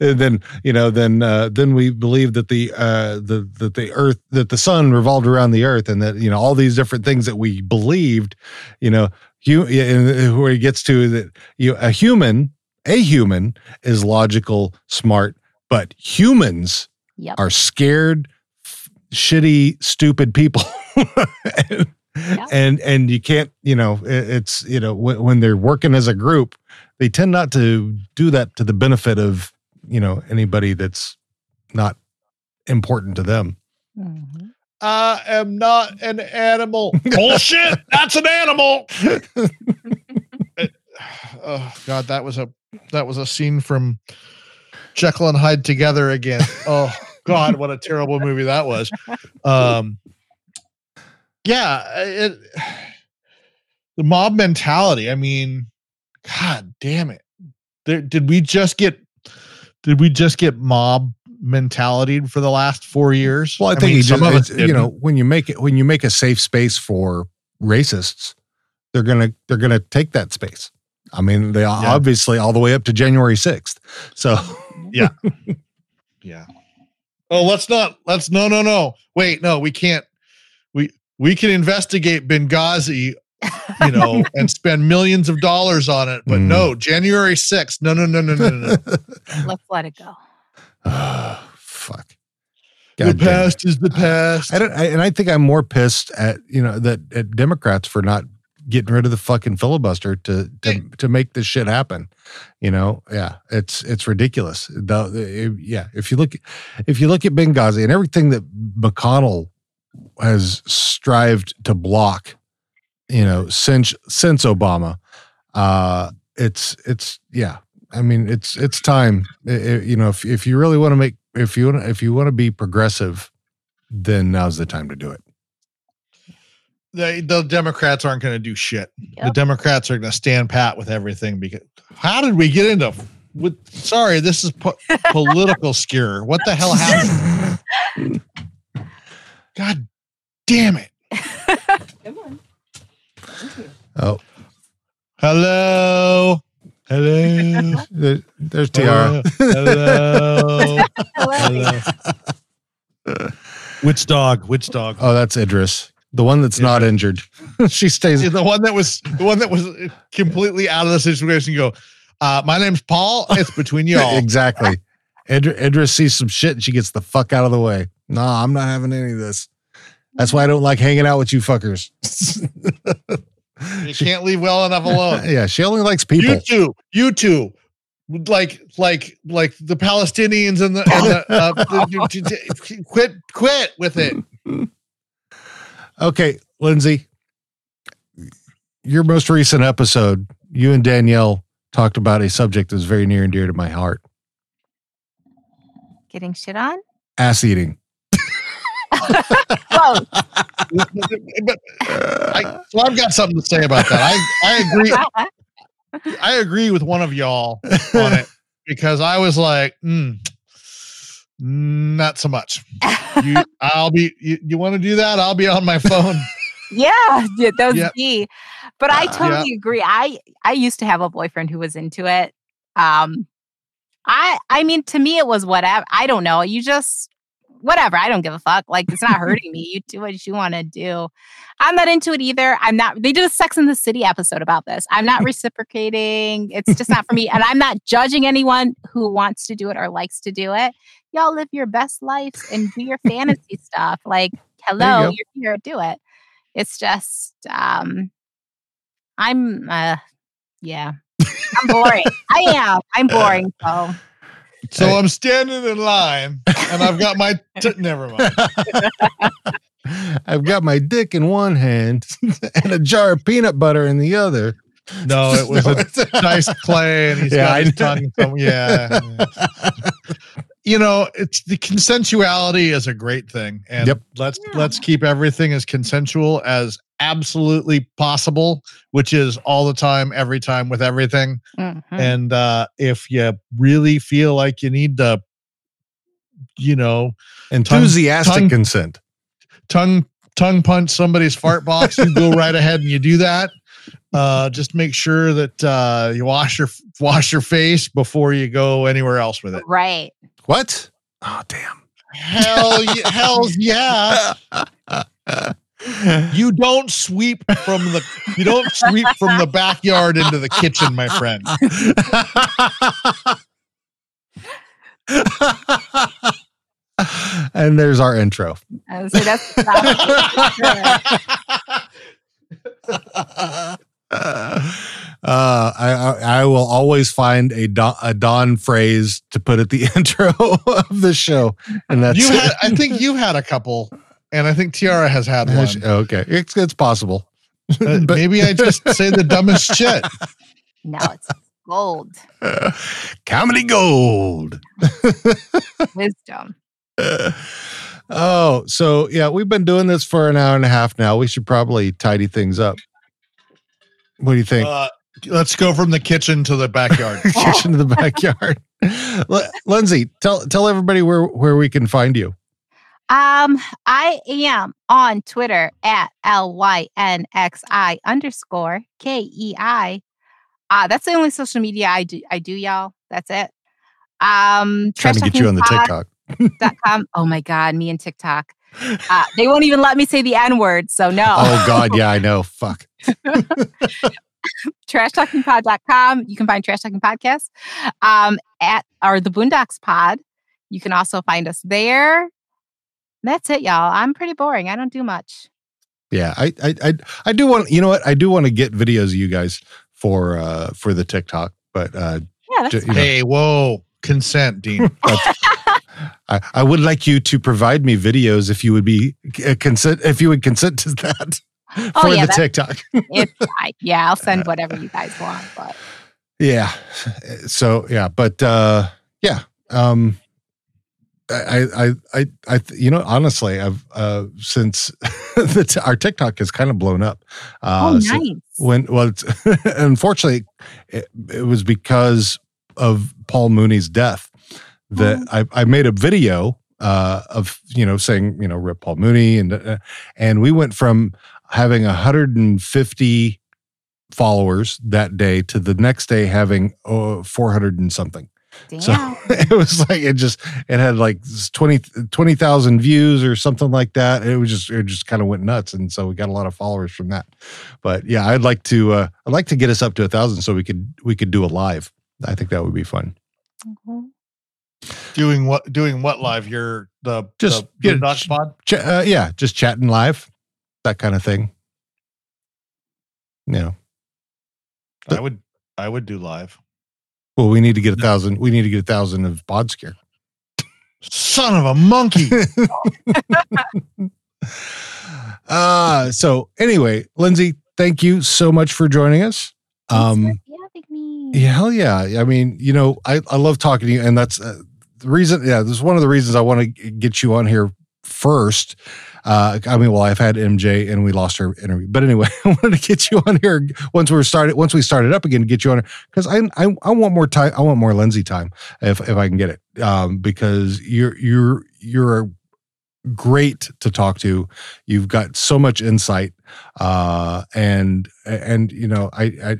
Speaker 3: and then you know then uh, then we believed that the uh, the that the Earth that the sun revolved around the Earth and that you know all these different things that we believed you know you and where he gets to that you a human a human is logical smart but humans
Speaker 4: Yep.
Speaker 3: are scared f- shitty stupid people and, and and you can't you know it- it's you know when, when they're working as a group they tend not to do that to the benefit of you know anybody that's not important to them
Speaker 4: Mhm.
Speaker 1: I am not an animal. Bullshit. That's an animal. It- oh God, that was a that was a scene from Jekyll and Hyde together again. Oh God, what a terrible movie that was. Um, yeah, it, the mob mentality. I mean, God damn it. There, did we just get? Did we just get mob mentality for the last four years?
Speaker 3: well i think
Speaker 1: mean,
Speaker 3: he
Speaker 1: some
Speaker 3: just
Speaker 1: of us
Speaker 3: you know when you make it when you make a safe space for racists they're gonna they're gonna take that space i mean they obviously all the way up to january 6th so
Speaker 1: Yeah. Yeah. Oh, let's not. Let's no, no, no. Wait, no, we can't. We we can investigate Benghazi, you know, and spend millions of dollars on it, but
Speaker 3: Mm.
Speaker 1: no, January sixth. No, no, no, no, no, no. no.
Speaker 4: Let's let it go.
Speaker 3: Ah, fuck
Speaker 1: the
Speaker 3: God damn it.
Speaker 1: past is the past.
Speaker 3: I don't, I, and I think I'm more pissed at you know that at Democrats for not getting rid of the fucking filibuster to to to make this shit happen. You know, yeah, it's it's ridiculous. The, the- yeah, if you look if you look at Benghazi and everything that McConnell has strived to block, you know, since since Obama, uh, it's it's yeah. I mean, it's it's time. I- I- you know, if if you really want to make if you want if you want to be progressive, then now's the time to do it.
Speaker 1: the, the Democrats aren't going to do shit. The Democrats are going to stand pat with everything. Because how did we get into? With sorry, this is po- political skewer. What the hell happened? God damn it!
Speaker 3: Oh,
Speaker 1: Hello, hello,
Speaker 3: there- there's Tiara.
Speaker 1: Hello,
Speaker 4: Hello.
Speaker 1: hello. Which dog? Which dog?
Speaker 3: Oh, that's Idris, the one that's not injured. she stays.
Speaker 1: the one that was the one that was completely out of the situation. Go, uh, my name's Paul. It's between y'all.
Speaker 3: exactly. Idris, Idris sees some shit and she gets the fuck out of the way. Nah, I'm not having any of this. That's why I don't like hanging out with you fuckers.
Speaker 1: You can't leave well enough alone.
Speaker 3: yeah, she only likes people.
Speaker 1: You too. you too. like like like the Palestinians and the, and the, uh, the quit quit with it.
Speaker 3: Okay, Lindsay, your most recent episode, you and Danielle talked about a subject that's very near and dear to my heart
Speaker 4: Getting shit on?
Speaker 3: ass eating.
Speaker 4: Whoa.
Speaker 1: but I, so I've got something to say about that. I I agree. I agree with one of y'all on it because I was like, mm, not so much. You, I'll be. You, you want to do that? I'll be on my phone.
Speaker 4: yeah, yeah, that was
Speaker 1: Yep.
Speaker 4: me. But I
Speaker 3: Uh,
Speaker 4: totally agree. I I used to have a boyfriend who was into it. Um, I I mean, to me, it was whatever. I don't know. You just whatever. I don't give a fuck. Like it's not hurting me. You do what you want to do. I'm not into it either. I'm not. They did a Sex in the City episode about this. I'm not reciprocating. It's just not for me. And I'm not judging anyone who wants to do it or likes to do it. Y'all live your best lives and do your fantasy stuff. Like, hello,
Speaker 3: go.
Speaker 4: you're here. Do it. It's just, um, I'm, uh, yeah, I'm boring. I am. I'm boring. So
Speaker 1: So I'm standing in line and I've got my. T- never mind.
Speaker 3: I've got my dick in one hand and a jar of peanut butter in the other.
Speaker 1: No, it was
Speaker 3: No,
Speaker 1: a nice clay, and he's
Speaker 3: Yeah,
Speaker 1: got
Speaker 3: I
Speaker 1: his tongue. Yeah. You know, it's the consensuality is a great thing, and
Speaker 3: Yep.
Speaker 1: let's
Speaker 4: Yeah.
Speaker 1: let's keep everything as consensual as absolutely possible, which is all the time, every time with everything.
Speaker 4: mhm.
Speaker 1: And uh, if you really feel like you need to, you know,
Speaker 3: Enthusiastic
Speaker 1: tongue-
Speaker 3: consent.
Speaker 1: tongue tongue punch somebody's fart box, you go right ahead and you do that. Uh, just make sure that uh, you wash your wash your face before you go anywhere else with it.
Speaker 4: right.
Speaker 3: What? Oh, damn.
Speaker 1: Hell, y- hell's yeah! You don't sweep from the you don't sweep from the backyard into the kitchen, my friend.
Speaker 3: and there's our intro.
Speaker 4: I would say that's
Speaker 3: uh, I, I I will always find a Don, a Don phrase to put at the intro of the show, and that's
Speaker 1: You had, I think you had a couple, and I think Tiara has had one.
Speaker 3: Okay, it's it's possible.
Speaker 1: Uh,
Speaker 3: But-
Speaker 1: maybe I just say the dumbest shit.
Speaker 4: no, it's gold
Speaker 3: Comedy gold.
Speaker 4: wisdom.
Speaker 3: oh, so yeah, we've been doing this for an hour and a half now. We should probably tidy things up. What do you think?
Speaker 1: Uh, let's go from the kitchen to the backyard.
Speaker 3: Kitchen to the backyard. L- Lindsay, tell tell everybody where where we can find you.
Speaker 4: Um, I am on Twitter at L Y N X I underscore K E I. Uh, that's the only social media I do I do, y'all. That's it. Um
Speaker 3: Trying to get you on the TikTok.
Speaker 4: TikTok.com. Oh my god, me and TikTok. Uh, they won't even let me say the N word, so no.
Speaker 3: Oh God, yeah, I know. Fuck.
Speaker 4: trashtalkingpod.com. You can find Trash Talking Podcast um, at or the Boondocks Pod. You can also find us there. That's it, y'all. I'm pretty boring. I don't do much.
Speaker 3: Yeah, I, I, I, I do want. You know what? I do want to get videos of you guys for uh for the TikTok, but uh,
Speaker 4: Yeah, that's
Speaker 3: Ju- you know,
Speaker 1: hey, whoa, consent, Dean.
Speaker 3: I, I would like you to provide me videos if you would be uh, consent if you would consent to that for
Speaker 4: Oh, yeah,
Speaker 3: the TikTok.
Speaker 4: I, yeah. I'll send whatever you guys want. But
Speaker 3: Yeah. So yeah, but uh yeah. Um I I I I you know honestly I've uh since the t- our TikTok has kind of blown up. Uh
Speaker 4: oh,
Speaker 3: so
Speaker 4: nice.
Speaker 3: when well it's, unfortunately it, it was because of Paul Mooney's death that
Speaker 4: Oh.
Speaker 3: I I made a video uh of you know saying you know rip Paul Mooney and uh, and we went from having 150 followers that day to the next day having uh, 400 and something.
Speaker 4: Damn.
Speaker 3: So it was like it just it had like 20 20,000 views or something like that. It was just it just kind of went nuts and so we got a lot of followers from that. But yeah, I'd like to uh I'd like to get us up to a 1000 so we could we could do a live. I think that would be fun.
Speaker 4: Mhm.
Speaker 1: doing what? Doing what live? You're the
Speaker 3: Just
Speaker 1: the
Speaker 3: get-
Speaker 1: Boondock Pod.
Speaker 3: Ch- uh, yeah, just chatting live. That kind of thing. You know.
Speaker 1: I would I would do live.
Speaker 3: Well, we need to get a thousand. We need to get a thousand of Podscare.
Speaker 1: Son of a monkey.
Speaker 3: uh so anyway, Lindsay, thank you so much for joining us. Um
Speaker 4: for me.
Speaker 3: yeah, hell yeah. I mean, you know, I I love talking to you and that's uh, the reason yeah, this is one of the reasons I want to get you on here first. Uh I mean, well, I've had MJ and we lost her interview. But anyway, I wanted to get you on here once we were started once we started up again to get you on here cuz I, I I want more time I want more Lindsay time if if I can get it. Um because you're you're you're great to talk to. You've got so much insight, uh, and and you know I I.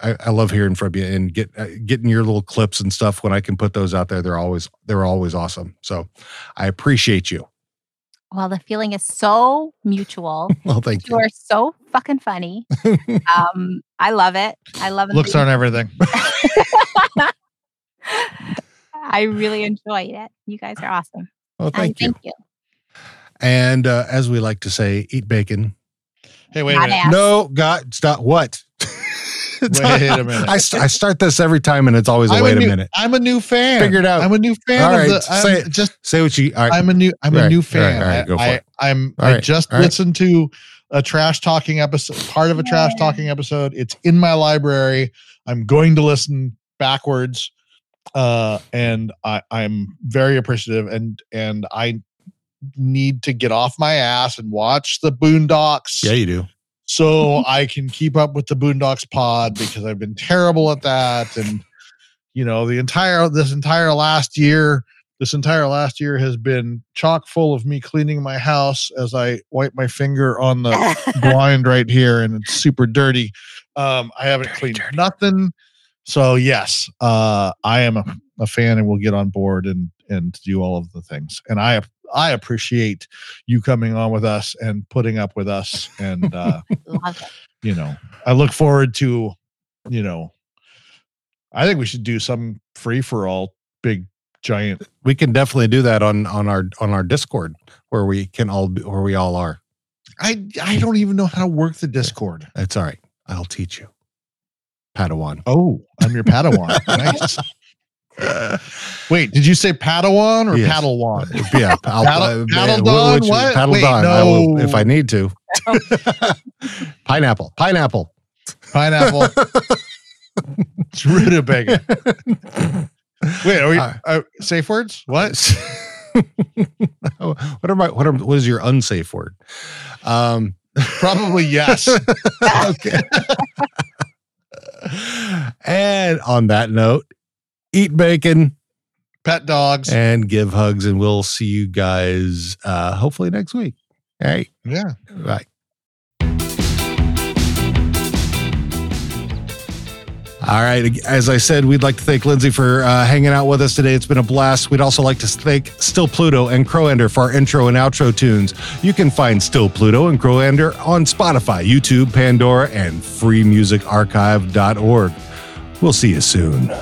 Speaker 3: I, I love hearing from you and get uh, getting your little clips and stuff when I can put those out there. They're always they're always awesome. So I appreciate you.
Speaker 4: Well, the feeling is so mutual.
Speaker 3: Well, thank
Speaker 4: You
Speaker 3: you.
Speaker 4: are so fucking funny. um, I love it. I love it.
Speaker 1: Looks aren't everything.
Speaker 4: I really enjoy it. You guys are awesome.
Speaker 3: Well,
Speaker 4: And
Speaker 3: thank you.
Speaker 4: Thank you.
Speaker 3: And uh, as we like to say, eat bacon.
Speaker 1: Hey, wait a minute.
Speaker 4: Badass.
Speaker 3: No, God, stop. What?
Speaker 1: Wait a minute.
Speaker 3: I, st- I start this every time, and it's always a
Speaker 1: I'm
Speaker 3: wait a,
Speaker 1: new,
Speaker 3: minute.
Speaker 1: I'm a new fan.
Speaker 3: Figure it out.
Speaker 1: I'm a new fan
Speaker 3: All
Speaker 1: of the.
Speaker 3: say
Speaker 1: I'm
Speaker 3: it.
Speaker 1: just
Speaker 3: Say what you. All right.
Speaker 1: I'm a new I'm
Speaker 3: Right,
Speaker 1: a new fan.
Speaker 3: all right, go for
Speaker 1: I,
Speaker 3: it.
Speaker 1: I, am
Speaker 3: All
Speaker 1: I
Speaker 3: right,
Speaker 1: just
Speaker 3: all right.
Speaker 1: listened to a trash talking episode, part of a trash talking episode. It's in my library. I'm going to listen backwards, uh, and I, I'm very appreciative. And and I need to get off my ass and watch the Boondocks
Speaker 3: yeah, you do.
Speaker 1: So I can keep up with the Boondocks pod because I've been terrible at that. And you know, the entire this entire last year, this entire last year has been chock full of me cleaning my house as I wipe my finger on the blind right here, and it's super dirty. Um, I haven't
Speaker 3: Very
Speaker 1: cleaned
Speaker 3: dirty.
Speaker 1: nothing. So yes, uh, I am a, a fan, and we'll get on board and and do all of the things. And I I appreciate you coming on with us and putting up with us. And uh, you know, I look forward to, you know, I think we should do some free for all big giant.
Speaker 3: We can definitely do that on on our on our Discord where we can all be, where we all are.
Speaker 1: I I don't even know how to work the Discord.
Speaker 3: That's all right. I'll teach you. Padawan.
Speaker 1: Oh, I'm your Padawan. nice. Wait, did you say Padawan or
Speaker 3: Yes.
Speaker 1: Padawan?
Speaker 3: yeah, I'll,
Speaker 1: Paddle-
Speaker 3: uh,
Speaker 1: Paddle
Speaker 3: which-
Speaker 1: What?
Speaker 3: Paddle
Speaker 1: Wait,
Speaker 3: Dawn. I will, if. I need to. pineapple. Pineapple.
Speaker 1: Pineapple. it's rutabaga. Wait, are we
Speaker 3: Uh,
Speaker 1: uh, safe words? What?
Speaker 3: what are my what are what is your unsafe word? Um
Speaker 1: Probably yes.
Speaker 3: okay. and on that note, eat bacon
Speaker 1: Pet dogs.
Speaker 3: and give hugs, and we'll see you guys uh hopefully next week. All right.
Speaker 1: Yeah.
Speaker 3: Bye. All right. As I said, we'd like to thank Lindsay for uh, hanging out with us today. It's been a blast. We'd also like to thank Still Pluto and Crowander for our intro and outro tunes. You can find Still Pluto and Crowander on Spotify, YouTube, Pandora, and freemusicarchive.org. We'll see you soon.